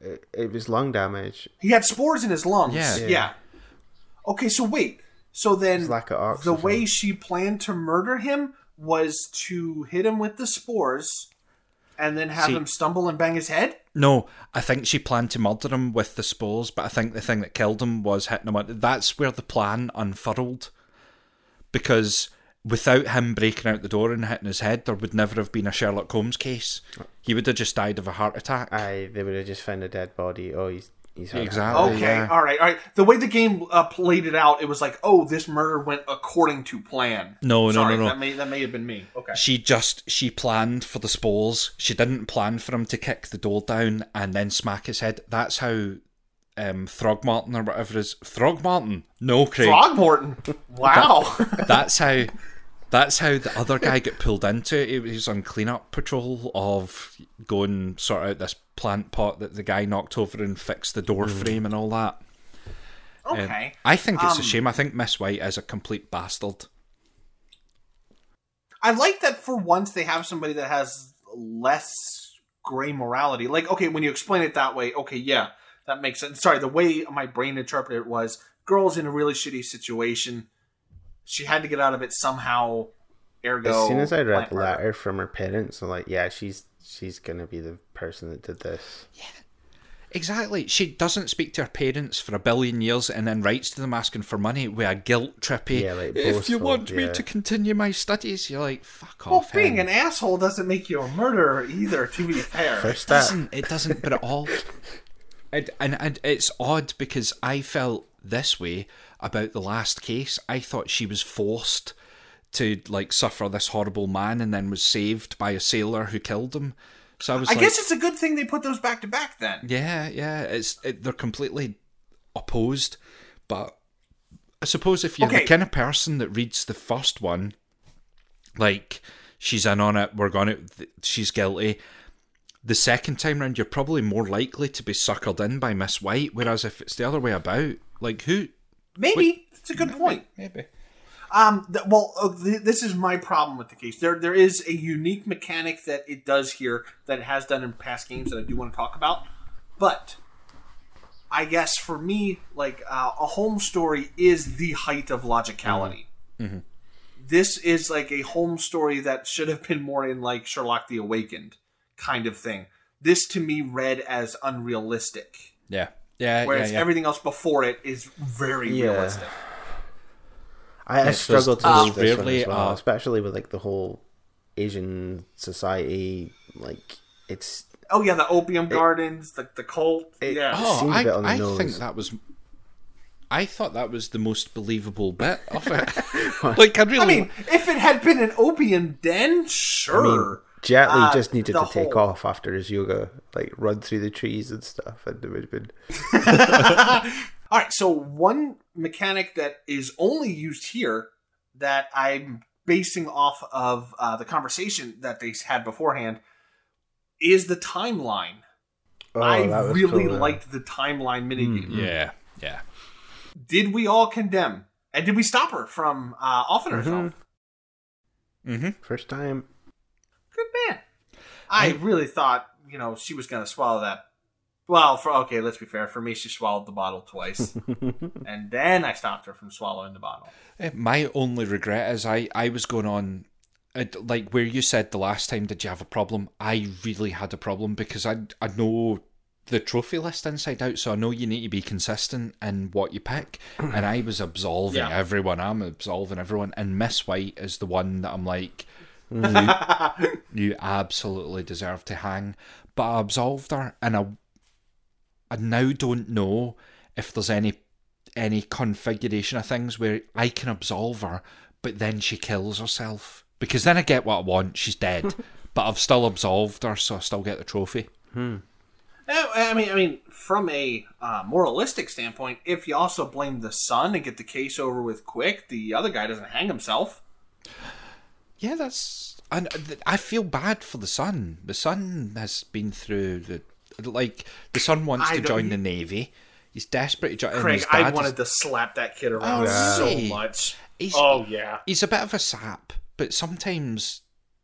It, it was lung damage. He had spores in his lungs. Yeah. Yeah. Yeah. Okay, so wait. So then lack of the way she planned to murder him was to hit him with the spores and then have See- him stumble and bang his head? No, I think she planned to murder him with the spores, but I think the thing that killed him was hitting him. That's where the plan unfurled, because without him breaking out the door and hitting his head, there would never have been a Sherlock Holmes case. He would have just died of a heart attack. Aye, they would have just found a dead body. Oh, he's he's had Exactly. Okay, yeah. all right, all right. The way the game uh, played it out, it was like, oh, this murder went according to plan. No, no, Sorry, no, no. That may, that may have been me. Okay. She just she planned for the spores. She didn't plan for him to kick the door down and then smack his head. That's how um Throgmorton or whatever is Throgmorton. No, Craig. Throgmorton. Wow. that's how that's how the other guy got pulled into it. He was on cleanup patrol of go and sort out this plant pot that the guy knocked over and fix the door frame and all that. Um, okay. I think it's Um, a shame. I think Miss White is a complete bastard. I like that for once they have somebody that has less gray morality. Like, okay, when you explain it that way, okay, yeah, that makes sense. Sorry, the way my brain interpreted it was girl's in a really shitty situation. She had to get out of it somehow. Ergo, As soon as I read plant the murder. letter from her parents, I'm like, yeah, she's she's gonna be the person that did this. Yeah, exactly. She doesn't speak to her parents for a billion years and then writes to them asking for money with a guilt trippy. Yeah, like if you boastful, want me to continue my studies, you're like, fuck Well, off. Well, being hen. an asshole doesn't make you a murderer either. To be fair, First It step. doesn't. It doesn't. But at all. And, and and it's odd because I felt this way about the last case. I thought she was forced to like suffer this horrible man and then was saved by a sailor who killed him. So I was I like, guess it's a good thing they put those back to back. Then yeah, yeah. It's it, they're completely opposed. But I suppose if you're Okay. the kind of person that reads the first one, like she's in on it, we're gonna, she's guilty. The second time round, you're probably more likely to be suckered in by Miss White. Whereas if it's the other way about, like who? Maybe it's a good point. Maybe. Um, th- well, uh, th- this is my problem with the case. There, there is a unique mechanic that it does here that it has done in past games that I do want to talk about. But I guess for me, like uh, a Holmes story is the height of logicality. This is like a Holmes story that should have been more in like Sherlock the Awakened kind of thing. This to me read as unrealistic, Yeah. Yeah. whereas yeah, yeah. everything else before it is very Yeah. realistic. I, I Yes, struggled to there's- believe there's this one as well, a- especially with like the whole Asian society. Like it's Oh yeah, the opium gardens, the the cult. it- yeah. Oh, seemed a I, bit on the I nose. think that was. I thought that was the most believable bit of it. like I really. I mean, if it had been an opium den, sure. Jet Li Uh, just needed the to take whole- off after his yoga, like run through the trees and stuff, and it would have been. All right, so one mechanic that is only used here that I'm basing off of uh, the conversation that they had beforehand is the timeline. Oh, I really cool, liked the timeline minigame. yeah, yeah. Did we all condemn? And did we stop her from uh, offing herself? Mm-hmm. First time. Good man. I really thought, you know, she was going to swallow that. Well, for okay, let's be fair. For me, she swallowed the bottle twice, and then I stopped her from swallowing the bottle. Eh, My only regret is I, I was going on, uh, like where you said the last time, did you have a problem? I really had a problem because I, I know the trophy list inside out, so I know you need to be consistent in what you pick. And I was absolving Yeah. everyone, I'm absolving everyone. And Miss White is the one that I'm like, you, you absolutely deserve to hang. But I absolved her, and I, I now don't know if there's any any configuration of things where I can absolve her, but then she kills herself. Because then I get what I want, she's dead. but I've still absolved her, so I still get the trophy. Eh, I mean, I mean, from a uh, moralistic standpoint, if you also blame the son and get the case over with quick, the other guy doesn't hang himself. Yeah, that's. And I feel bad for the son. The son has been through the. Like, the son wants I to join the Navy. He's desperate to join. Craig, I wanted is- to slap that kid around Oh, so really? much. He's, Oh yeah. he's a bit of a sap, but sometimes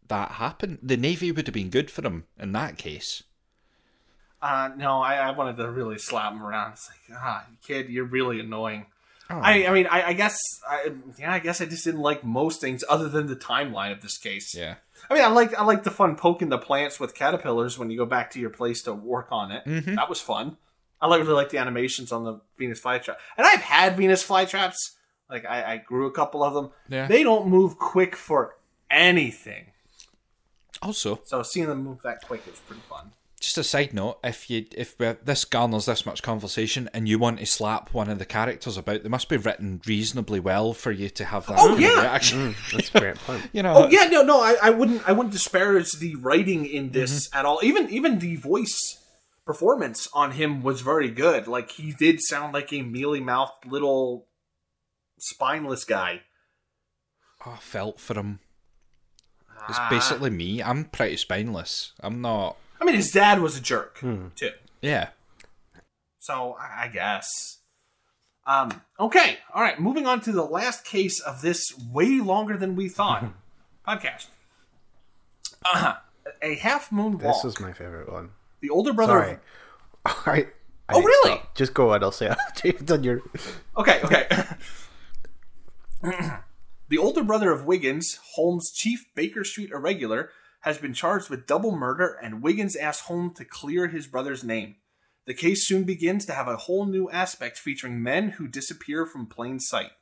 that happened. The Navy would have been good for him in that case. Uh, no, I, I wanted to really slap him around. It's like, ah, kid, you're really annoying. Oh. I, I mean, I, I guess, I, yeah, I guess I just didn't like most things other than the timeline of this case. yeah. I mean, I like, I like the fun poking the plants with caterpillars when you go back to your place to work on it. Mhm. That was fun. I like really like the animations on the Venus flytrap, and I've had Venus flytraps. Like I, I grew a couple of them. Yeah. They don't move quick for anything. Also, So seeing them move that quick is pretty fun. Just a side note, if you if this garners this much conversation and you want to slap one of the characters about, they must be written reasonably well for you to have that Oh, yeah. reaction. That's a great point. You know, Oh yeah, no, no, I, I wouldn't, I wouldn't disparage the writing in this at all. Even, even the voice performance on him was very good. Like he did sound like a mealy mouthed little spineless guy. Oh, I felt for him. It's Ah. basically me. I'm pretty spineless. I'm not. I mean, his dad was a jerk too. Yeah. So I I guess. Um, okay, all right. Moving on to the last case of this way longer than we thought podcast. Uh-huh. A half moon walk. This was my favorite one. the older brother. Sorry. Of, All right. I Oh, really? stop. Just go on. I'll say after you've done your. okay, okay. the older brother of Wiggins, Holmes' chief Baker Street irregular, has been charged with double murder, and Wiggins asks Holmes to clear his brother's name. The case soon begins to have a whole new aspect featuring men who disappear from plain sight.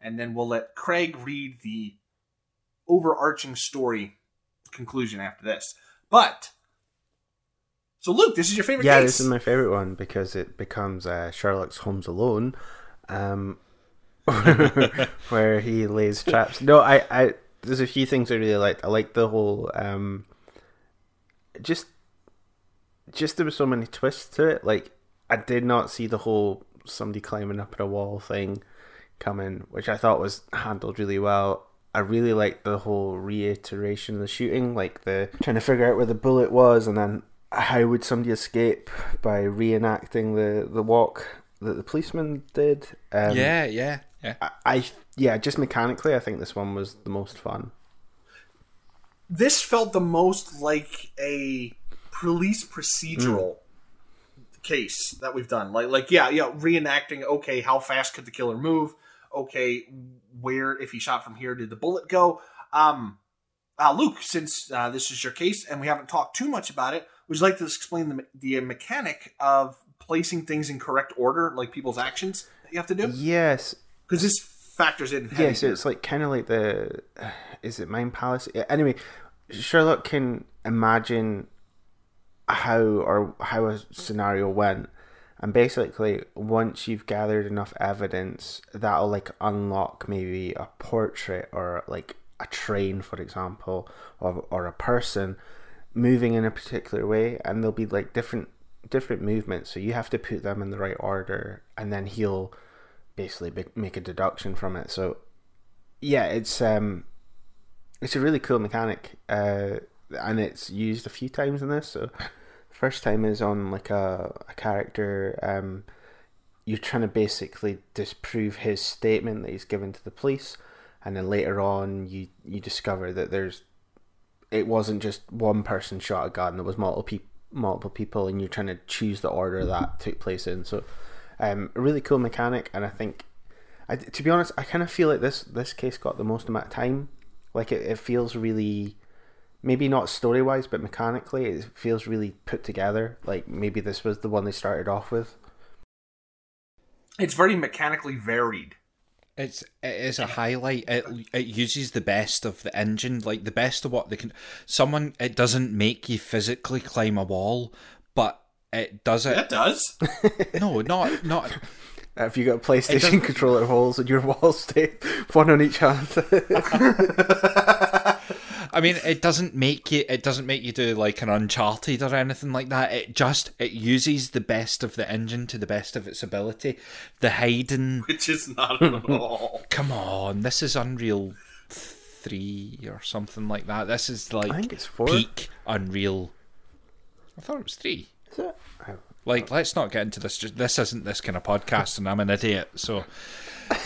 And then we'll let Craig read the overarching story conclusion after this. But so Luke, this is your favorite Yeah, case. this is my favorite one because it becomes uh, Sherlock's Holmes Alone, um, where he lays traps. No, I, I, there's a few things I really liked. I liked the whole, um, just, just there were so many twists to it. Like I did not see the whole somebody climbing up at a wall thing coming, which I thought was handled really well. I really liked the whole reiteration of the shooting, like the trying to figure out where the bullet was, and then how would somebody escape by reenacting the the walk that the policeman did. Um, yeah, yeah, yeah. I, I yeah, just mechanically, I think this one was the most fun. this felt the most like a police procedural case that we've done. Like, like yeah, yeah, reenacting. Okay, how fast could the killer move? Okay, where if he shot from here did the bullet go? Um, uh, Luke, since uh, this is your case and we haven't talked too much about it, would you like to explain the the mechanic of placing things in correct order, like people's actions that you have to do? Yes, Because this factors in. Yeah, heavy so it's like kind of like the is it Mind Palace? Yeah, Anyway, Sherlock can imagine how or how a scenario went, and basically once you've gathered enough evidence, that'll like unlock maybe a portrait or like a train, for example, or or a person moving in a particular way, and there'll be like different different movements. So you have to put them in the right order, and then he'll basically make a deduction from it. So yeah, it's um, it's a really cool mechanic, uh, and it's used a few times in this. So first time is on like a a character. Um, you're trying to basically disprove his statement that he's given to the police, and then later on you you discover that there's it wasn't just one person shot a gun. There was multiple multiple people and you're trying to choose the order that took place in so um, a really cool mechanic and i think I, to be honest i kind of feel like this this case got the most amount of time like it, it feels really maybe not story wise but mechanically it feels really put together like maybe this was the one they started off with it's very mechanically varied. It's it is a highlight. It it uses the best of the engine, like the best of what they can. Someone it doesn't make you physically climb a wall, but it does it. It does. No, not not. if you got a playstation controller holes in your walls stay one on each hand I mean, it doesn't make you. It doesn't make you do like an Uncharted or anything like that. It just it uses the best of the engine to the best of its ability. The hidden. Which is not at all. Come on, this is Unreal three or something like that. This is like I think it's four. peak Unreal. I thought it was three. Is it? Like, let's not get into this. Just this isn't this kind of podcast, and I'm an idiot. So,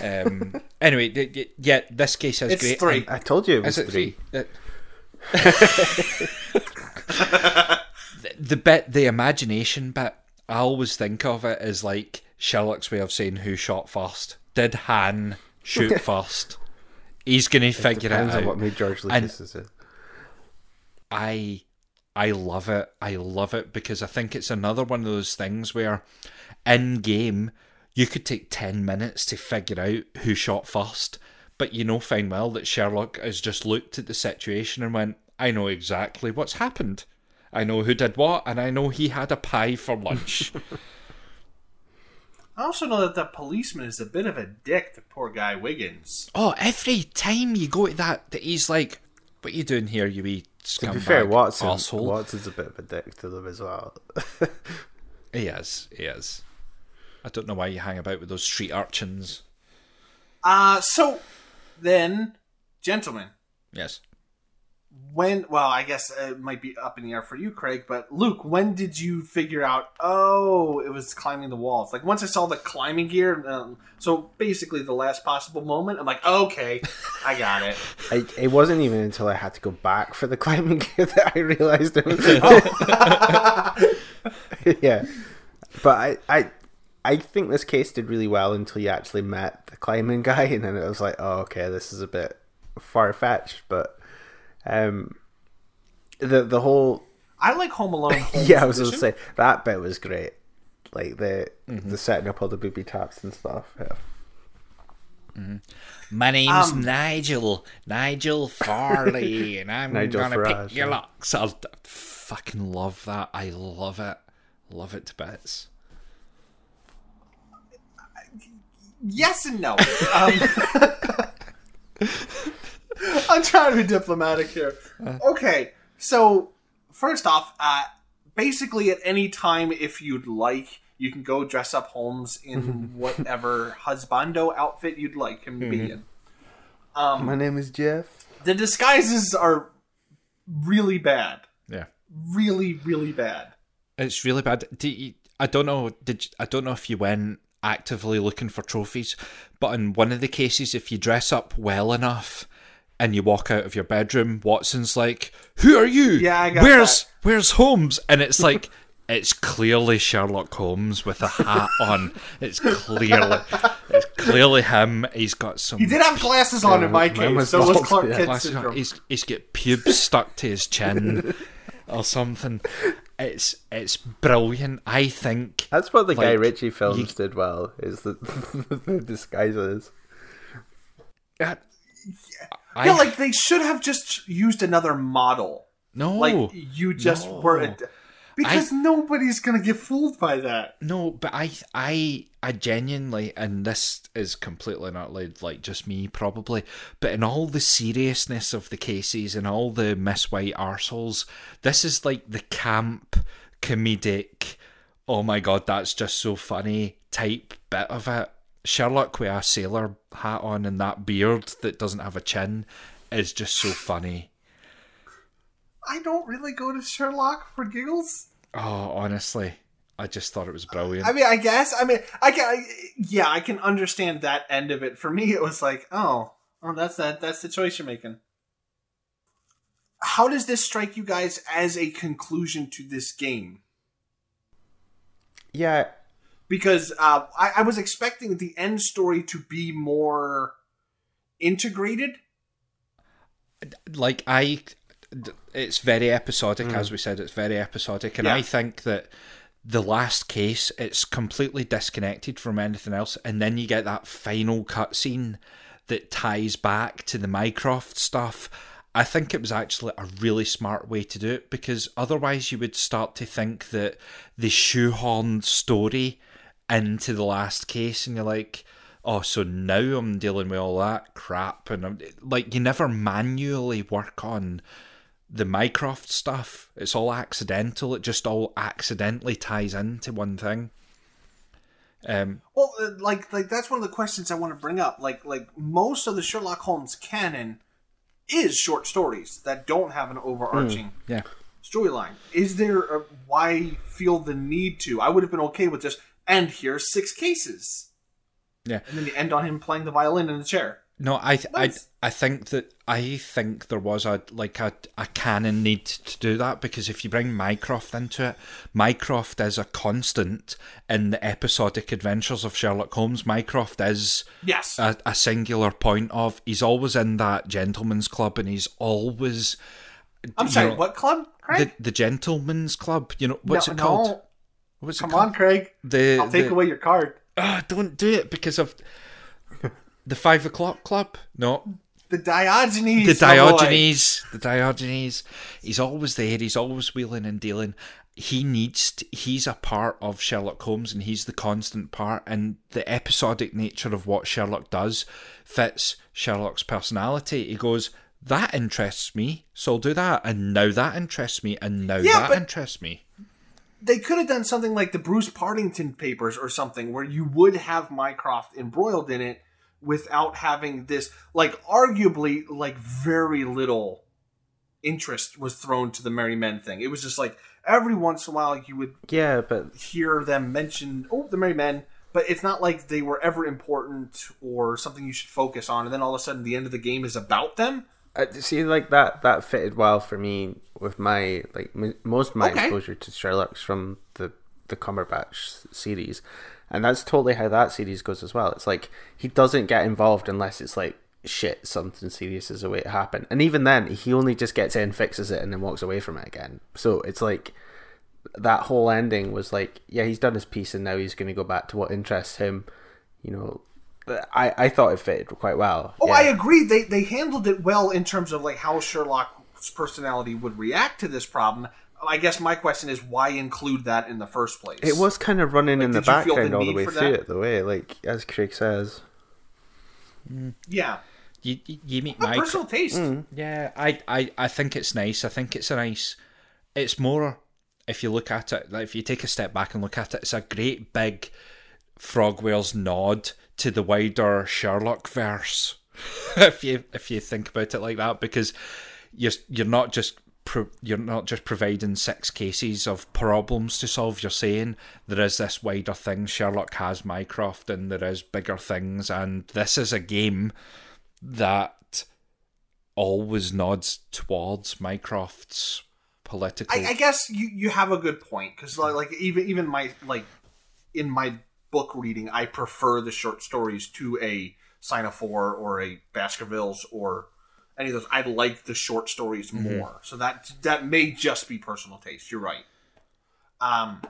um, anyway, d- d- yeah, this case is It's great. three. I told you it was Is it three. three? Uh, the, the bit, the imagination bit, I always think of it as like Sherlock's way of saying who shot first. Did Han shoot first? He's gonna figure it Depends out. on what made George And- Lucas is it. I I love it. I love it because I think it's another one of those things where in game you could take 10 minutes to figure out who shot first, but you know fine well that Sherlock has just looked at the situation and went, I know exactly what's happened. I know who did what, and I know he had a pie for lunch. I also know that the policeman is a bit of a dick to poor guy Wiggins. oh, every time you go to that, that he's like, What you doing here, you wee scumbag To be fair, Watson, arsehole?" Watson's a bit of a dick to them as well. He is, he is. I don't know why you hang about with those street urchins. Uh, so then, gentlemen, Yes. When, well, I guess it might be up in the air for you, Craig, but Luke, when did you figure out, oh, it was climbing the walls? Like, once I saw the climbing gear, um, so basically the last possible moment, I'm like, okay, I got it. I, it wasn't even until I had to go back for the climbing gear that I realized it was. yeah, but I, I, I think this case did really well until you actually met the climbing guy, and then it was like, oh, okay, this is a bit far fetched, but um, the the whole I like Home Alone. Holmes yeah, I was gonna say that bit was great, like the the setting up all the booby traps and stuff. Yeah. My name's Um, Nigel, Nigel Farley, and I'm Nigel gonna Farage, pick your yeah. locks. I fucking love that. I love it. Love it to bits. Yes and no. Um, I'm trying to be diplomatic here. Uh. Okay, so first off, uh, basically at any time, if you'd like, you can go dress up Holmes in whatever husbando outfit you'd like him to be mm-hmm. in. Um, My name is Jeff. The disguises are really bad, Yeah, really, really bad. it's really bad. Do you, I don't know. Did you- I don't know if you went actively looking for trophies, but in one of the cases, if you dress up well enough. And you walk out of your bedroom, Watson's like, "Who are you? Yeah, I got Where's Where's Holmes?" And it's like, it's clearly Sherlock Holmes with a hat on. It's clearly, it's clearly him. He's got some. He did have glasses on in my mine case, so was Clark yeah. Kent syndrome. He's he's got pubes stuck to his chin or something. It's it's brilliant. I think That's what the Guy Like, Ritchie films you- did well. Is the the disguises. That, I, yeah, like they should have just used another model. No, like you just no. were because I, nobody's gonna get fooled by that. No, but I, I, I genuinely, and this is completely not like, like just me probably, but in all the seriousness of the cases and all the Miss White arseholes, this is like the camp comedic. Oh my god, that's just so funny type bit of it. Sherlock with a sailor hat on and that beard that doesn't have a chin is just so funny. I don't really go to Sherlock for giggles. Oh, honestly, I just thought it was brilliant. I mean, I guess. I mean, I can. I, yeah, I can understand that end of it. For me, it was like, oh, oh, that's that. That's the choice you're making. How does this strike you guys as a conclusion to this game? Yeah, because uh, I, I was expecting the end story to be more integrated. Like I, it's very episodic, mm. as we said. It's very episodic, and yeah. I think that the last case it's completely disconnected from anything else, and then you get that final cutscene that ties back to the Mycroft stuff. I think it was actually a really smart way to do it because otherwise you would start to think that the shoehorned story into the last case and you're like oh so now i'm dealing with all that crap. And I'm, like you never manually work on the mycroft stuff. It's all accidental. It just all accidentally ties into one thing. Um well uh, like like that's one of the questions i want to bring up. Like like most of the sherlock holmes canon is short stories that don't have an overarching mm, yeah. storyline. Is there a, why feel the need to? I would have been okay with just and here's six cases. Yeah, and then you end on him playing the violin in the chair. No, I th- nice. I I think that I think there was a like a, a canon need to do that because if you bring Mycroft into it, Mycroft is a constant in the episodic adventures of Sherlock Holmes. Mycroft is yes a, a singular point of he's always in that gentleman's club and he's always. I'm sorry, know, what club? Craig? The the gentleman's club. You know what's no, it called? No. What's Come on, Craig. The, I'll take the, away your card. Oh, don't do it because of the five o'clock club. No. The Diogenes. The Diogenes. The Diogenes. He's always there. He's always wheeling and dealing. He needs. To, he's a part of Sherlock Holmes, and he's the constant part. And the episodic nature of what Sherlock does fits Sherlock's personality. He goes, "That interests me, so I'll do that." And now that interests me, and now yeah, that but- interests me they could have done something like the Bruce Partington papers or something where you would have Mycroft embroiled in it without having this like arguably like very little interest was thrown to the Merry Men thing. It was just like every once in a while you would yeah, but hear them mention oh the Merry Men, but it's not like they were ever important or something you should focus on. And then all of a sudden the end of the game is about them. I see, like that that fitted well for me with my like m- most of my okay. exposure to Sherlock's from the the Cumberbatch series, and that's totally how that series goes as well. It's like he doesn't get involved unless it's like shit, something serious is the way it happened, and even then he only just gets in, fixes it, and then walks away from it again. So it's like that whole ending was like, yeah, he's done his piece, and now he's going to go back to what interests him. You know, I, I thought it fitted quite well. Oh, yeah. I agree. They they handled it well in terms of like how Sherlock's personality would react to this problem. I guess my question is why include that in the first place? It was kind of running like, in the background the all the way through it, the way like as Craig says. Mm. Yeah. You, you, meet my personal taste. Mm. Yeah, I, I, I think it's nice. I think it's a nice. It's more if you look at it, like if you take a step back and look at it, it's a great big Frogwares nod to the wider Sherlock verse. if you if you think about it like that, because you're you're not just pro, you're not just providing six cases of problems to solve. You're saying there is this wider thing. Sherlock has Mycroft, and there is bigger things, and this is a game that always nods towards Mycroft's political. I, I guess you you have a good point because like, like even even my like in my book reading, I prefer the short stories to a Four or a Baskervilles or any of those. I like the short stories mm-hmm. more. So that that may just be personal taste. You're right. Um,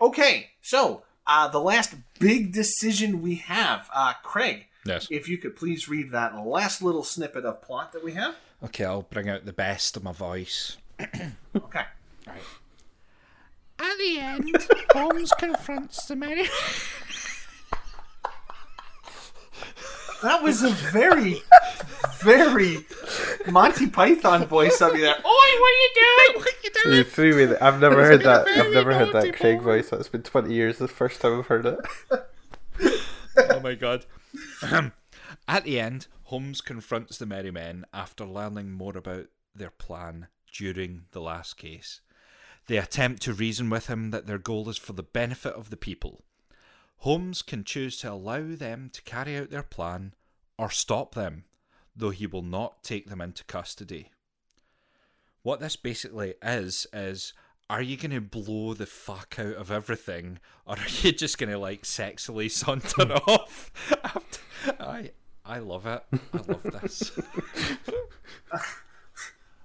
okay, so uh, the last big decision we have, uh, Craig, Yes. if you could please read that last little snippet of plot that we have. Okay, I'll bring out the best of my voice. Okay. At the end, Holmes confronts the Mary. That was a very, very Monty Python voice of you there. Oi, what are you doing? what are you doing? You threw me. th- I've never heard that. I've never heard that Craig boy. voice. That's been twenty years. The first time I've heard it. oh my god. At the end, Holmes confronts the Merry Men after learning more about their plan during the last case. They attempt to reason with him that their goal is for the benefit of the people. Holmes can choose to allow them to carry out their plan or stop them, though he will not take them into custody. What this basically is, is are you going to blow the fuck out of everything, or are you just going to like sexily saunter hmm. off? After, I I love it. I love this.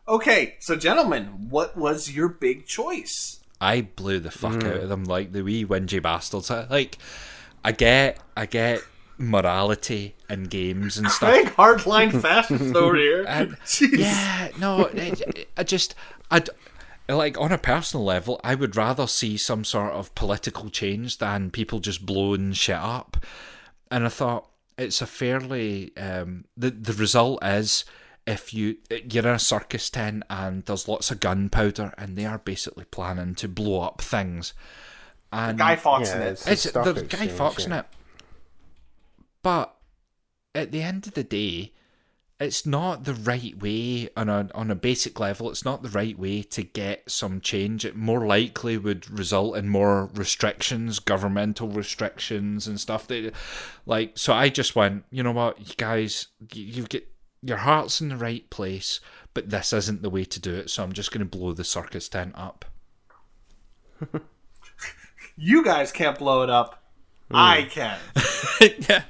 Okay, so gentlemen, what was your big choice? I blew the fuck out of them like the wee whingy bastards. Like, I get, I get morality in games and stuff. Craig hardline fascist over here. And- Jeez. Yeah, no, I, I just, I like on a personal level, I would rather see some sort of political change than people just blowing shit up. And I thought it's a fairly um, the the result is if you you're in a circus tent and there's lots of gunpowder and they are basically planning to blow up things. And Guy Fawkes in it. it's- it's stock the Guy exchange, Fawkes in it. But at the end of the day, it's not the right way on a on a basic level. It's not the right way to get some change. It more likely would result in more restrictions, governmental restrictions and stuff. That, like, so I just went, you know what, you guys, you, you get your heart's in the right place, but this isn't the way to do it. So I'm just going to blow the circus tent up. You guys can't blow it up. Hmm. I can. yeah.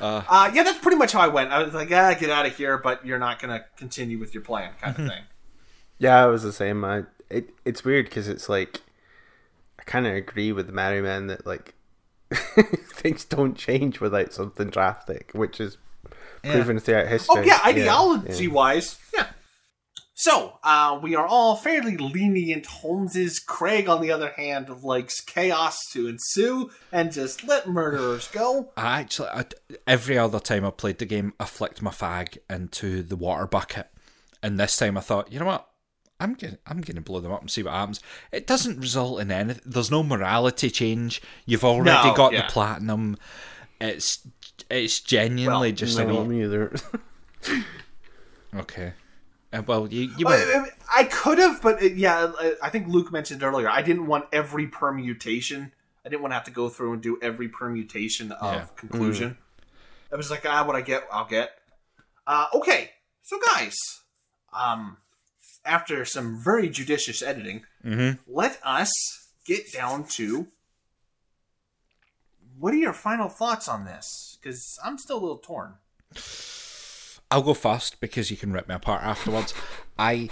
Uh, yeah, that's pretty much how I went. I was like, ah, get out of here, but you're not going to continue with your plan, kind of thing. Yeah, I was the same. I it it's weird because it's like I kind of agree with the Merry Men that like things don't change without something drastic, which is proven throughout history. Oh yeah, ideology yeah. wise, yeah. So uh, we are all fairly lenient. Holmes's Craig, on the other hand, likes chaos to ensue and just let murderers go. I actually, I, every other time I played the game, I flicked my fag into the water bucket, and this time I thought, you know what, I'm gonna, I'm gonna blow them up and see what happens. It doesn't result in anything. There's no morality change. You've already No, got yeah. the platinum. It's, it's genuinely Well, just a No, wee- me either. okay. Uh, well, you, you I, went, I- I could have, but uh, yeah, I- I think Luke mentioned earlier. I didn't want every permutation. I didn't want to have to go through and do every permutation of Yeah. conclusion. I was like, ah, what I get, I'll get. Uh, okay, so guys, um, after some very judicious editing, Mhm. let us get down to what are your final thoughts on this? Because I'm still a little torn. I'll go first because you can rip me apart afterwards. I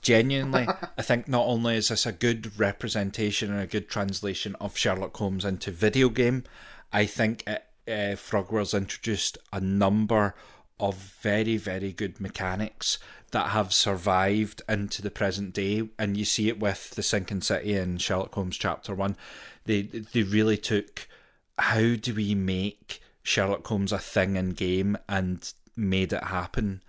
genuinely, I think not only is this a good representation and a good translation of Sherlock Holmes into video game, I think it, uh, Frogwares introduced a number of very, very good mechanics that have survived into the present day, and you see it with the Sinking City in Sherlock Holmes Chapter One. They they really took how do we make Sherlock Holmes a thing in game and made it happen.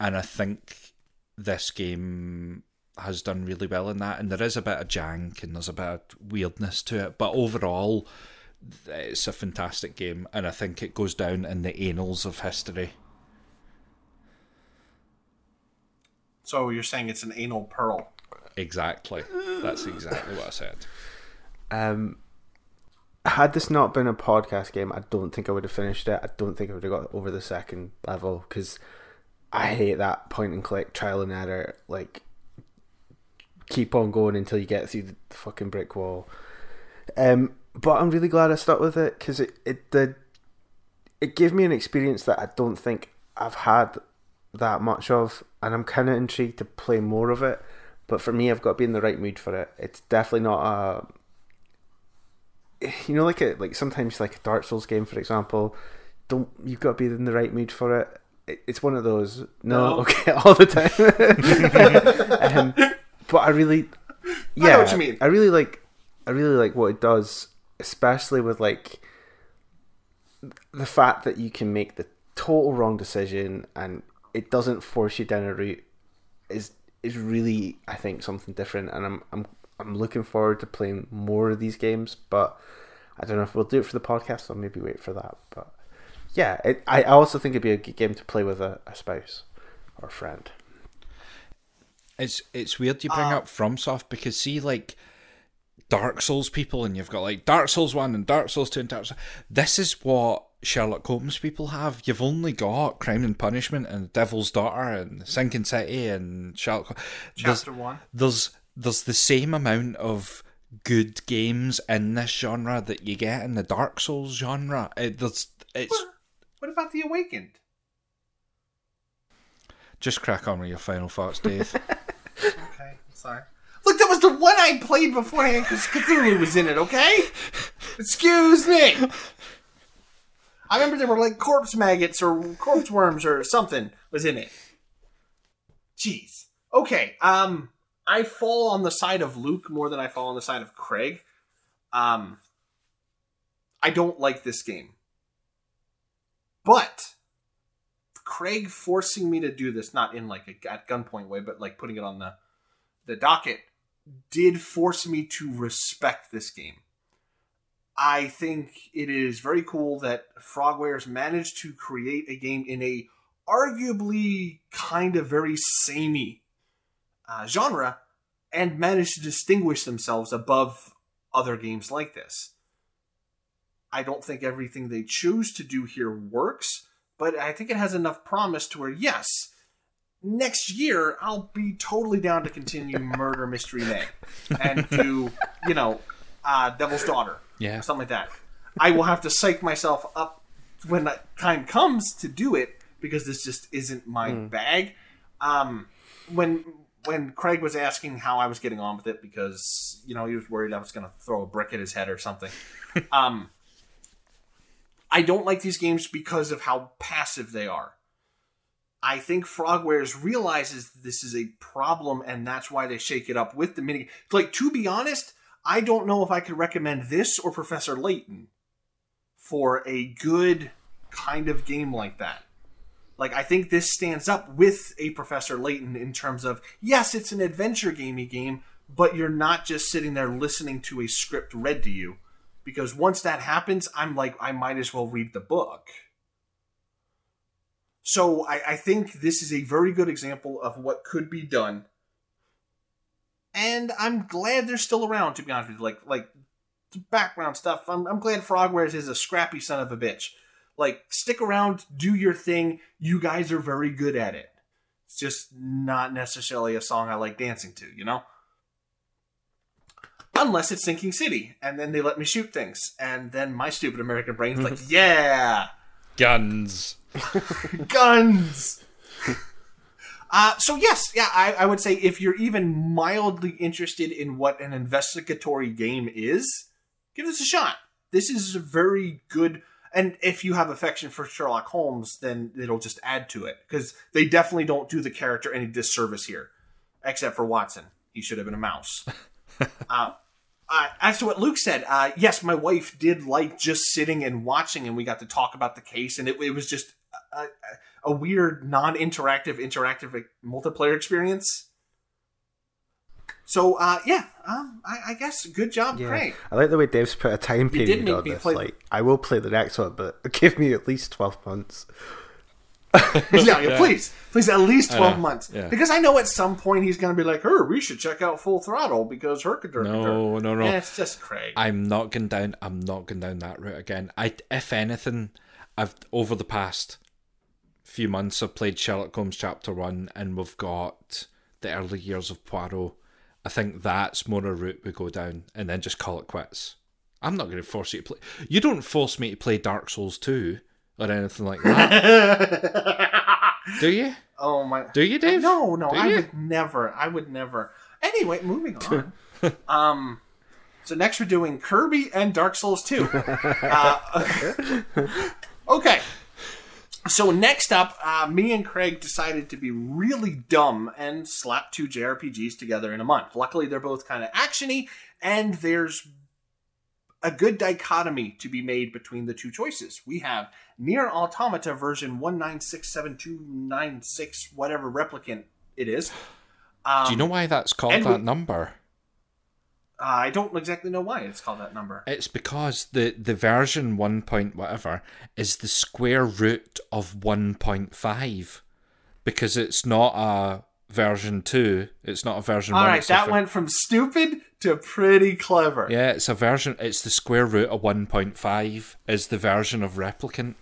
And I think this game has done really well in that. And there is a bit of jank and there's a bit of weirdness to it. But overall, it's a fantastic game. And I think it goes down in the annals of history. So you're saying it's an anal pearl? Exactly. That's exactly what I said. Um, had this not been a podcast game, I don't think I would have finished it. I don't think I would have got over the second level because I hate that point and click trial and error. Like, keep on going until you get through the fucking brick wall. Um, but I'm really glad I stuck with it because it it the it gave me an experience that I don't think I've had that much of, and I'm kind of intrigued to play more of it. But for me, I've got to be in the right mood for it. It's definitely not a you know, like a like sometimes like a Dark Souls game, for example, don't you've got to be in the right mood for it. it it's one of those. No, No. okay, all the time. um, but I really, yeah, know what you mean. I really like, I really like what it does, especially with like the fact that you can make the total wrong decision and it doesn't force you down a route is is really I think something different and I'm I'm I'm looking forward to playing more of these games but I don't know if we'll do it for the podcast or maybe wait for that but yeah it, I I also think it'd be a good game to play with a, a spouse or a friend It's it's weird you bring Uh, up FromSoft because see like Dark Souls people and you've got like Dark Souls one and Dark Souls two and Dark Souls. This is what Sherlock Holmes people have. You've only got Crime and Punishment and Devil's Daughter and Sinking City and Sherlock. Hol- There's, Chapter one. there's there's the same amount of good games in this genre that you get in the Dark Souls genre. It, there's, it's What, what about the Awakened? just crack on with your final thoughts, Dave. Okay, sorry. Look, that was the one I played beforehand because Cthulhu was in it. Okay, excuse me. I remember there were like corpse maggots or corpse worms or something was in it. Jeez. Okay. Um, I fall on the side of Luke more than I fall on the side of Craig. Um, I don't like this game, but Craig forcing me to do this, not in like a at gunpoint way, but like putting it on the the docket, did force me to respect this game. I think it is very cool that Frogwares managed to create a game in a arguably kind of very samey uh, genre and managed to distinguish themselves above other games like this. I don't think everything they choose to do here works, but I think it has enough promise to where, yes, next year I'll be totally down to continue Murder Mystery May and do, you know, uh, Devil's Daughter Yeah. something like that. I will have to psych myself up when time comes to do it because this just isn't my bag. Um, when when Craig was asking how I was getting on with it because you know he was worried I was going to throw a brick at his head or something. um, I don't like these games because of how passive they are. I think Frogwares realizes this is a problem, and that's why they shake it up with the mini. Like to be honest, I don't know if I could recommend this or Professor Layton for a good kind of game like that. Like I think this stands up with a Professor Layton in terms of yes, it's an adventure gamey game, but you're not just sitting there listening to a script read to you. Because once that happens, I'm like, I might as well read the book. So I, I think this is a very good example of what could be done. And I'm glad they're still around, to be honest with you. Like like background stuff. I'm, I'm glad Frogwares is a scrappy son of a bitch. Like, stick around, do your thing. You guys are very good at it. It's just not necessarily a song I like dancing to, you know? Unless it's Sinking City, and then they let me shoot things. And then my stupid American brain's like, yeah! Guns. guns. Uh, so yes, yeah, I, I would say if you're even mildly interested in what an investigatory game is, give this a shot. This is a very good, and if you have affection for Sherlock Holmes, then it'll just add to it because they definitely don't do the character any disservice here, except for Watson. He should have been a mouse. uh, uh, as to what Luke said, uh, yes, my wife did like just sitting and watching, and we got to talk about the case, and it, it was just a, a, a weird, non-interactive, interactive like, multiplayer experience. So, uh, yeah, um, I, I guess good job, Yeah. Craig. I like the way Dave's put a time period on this. play- Like, I will play the next one, but give me at least twelve months. yeah, yeah, please, please, at least twelve know, months, yeah. because I know at some point he's going to be like, "Her, we should check out Full Throttle because her No, no, no. Yeah, it's just Craig. I'm not going down. I'm not going down that route again. I, if anything, I've over the past few months I've played Sherlock Holmes Chapter One, and we've got the early years of Poirot. I think that's more a route we go down, and then just call it quits. I'm not going to force you to play. You don't force me to play Dark Souls Two or anything like that, do you? oh my! Do you, Dave? No, no, Do I you? would never. I would never. Anyway, moving on. um, so next we're doing Kirby and Dark Souls 2. uh, okay, So next up, uh, me and Craig decided to be really dumb and slap two JRPGs together in a month. Luckily, they're both kind of actiony, and there's a good dichotomy to be made between the two choices. We have Nier Automata version 1967296, whatever replicant it is. Um, Do you know why that's called that we- number? Uh, I don't exactly know why it's called that number. It's because the, the version 1. Point whatever is the square root of 1.5. Because it's not a version 2, it's not a version All 1. right, it's that ver- went from stupid to pretty clever. Yeah, it's a version, it's the square root of 1.5 is the version of Replicant.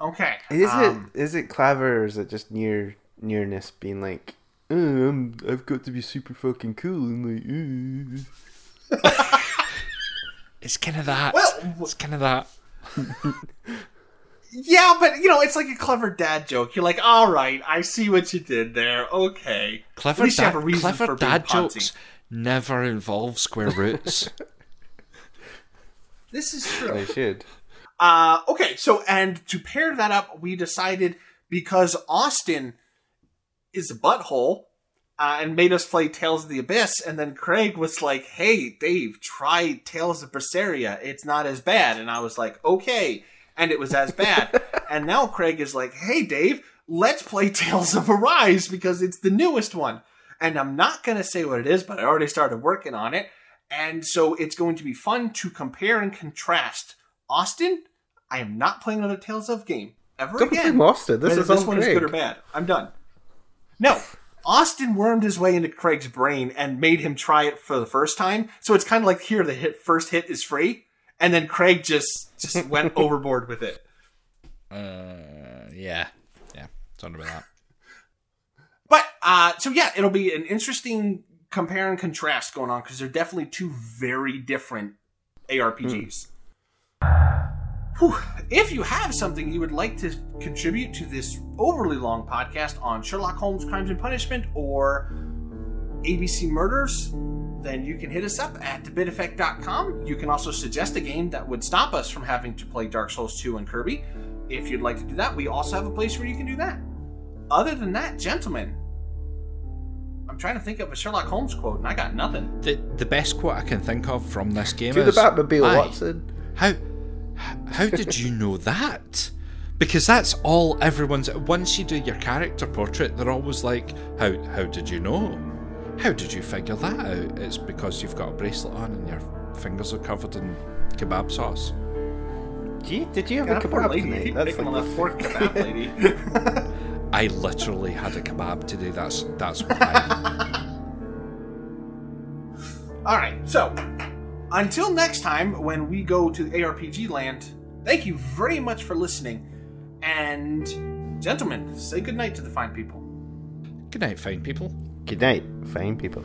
Okay. Is um, it is it clever or is it just near nearness being like, I'm, I've got to be super fucking cool and like, ooh. It's kind of that. Well, it's kind of that. Yeah, but you know, it's like a clever dad joke. You're like, all right, I see what you did there. Okay. Clever, At least you dad, have a clever for dad jokes never involve square roots. This is true. I should. Uh, okay, so and to pair that up, we decided because Austin is a butthole uh, and made us play Tales of the Abyss, and then Craig was like, "Hey, Dave, try Tales of Berseria. It's not as bad." And I was like, "Okay," and it was as bad. and now Craig is like, "Hey, Dave, let's play Tales of Arise because it's the newest one." And I'm not gonna say what it is, but I already started working on it. And so it's going to be fun to compare and contrast. Austin, I am not playing another Tales of game ever Don't again. Austin. This whether is this on one is good or bad. I'm done. No, Austin wormed his way into Craig's brain and made him try it for the first time. So it's kind of like here, the hit first hit is free, and then Craig just just went overboard with it. uh, yeah, yeah, something about that. But uh, so yeah, it'll be an interesting compare and contrast going on because they're definitely two very different ARPGs. Whew. If you have something you would like to contribute to this overly long podcast on Sherlock Holmes Crimes and Punishment or ABC Murders, then you can hit us up at thebiteffect.com. You can also suggest a game that would stop us from having to play Dark Souls 2 and Kirby. If you'd like to do that, we also have a place where you can do that. Other than that, gentlemen, I'm trying to think of a Sherlock Holmes quote, and I got nothing. The the best quote I can think of from this game is To the is Batmobile, Watson. How how did you know that? Because that's all everyone's. Once you do your character portrait, they're always like, "How how did you know? How did you figure that out?" It's because you've got a bracelet on and your fingers are covered in kebab sauce. Did you, did you have God, a kebab lady, That's picking like on that fork kebab lady. I literally had a kebab today. That's that's why. All right, so until next time when we go to ARPG land, thank you very much for listening. And gentlemen, say goodnight to the fine people. Good night, fine people. Good night, fine people.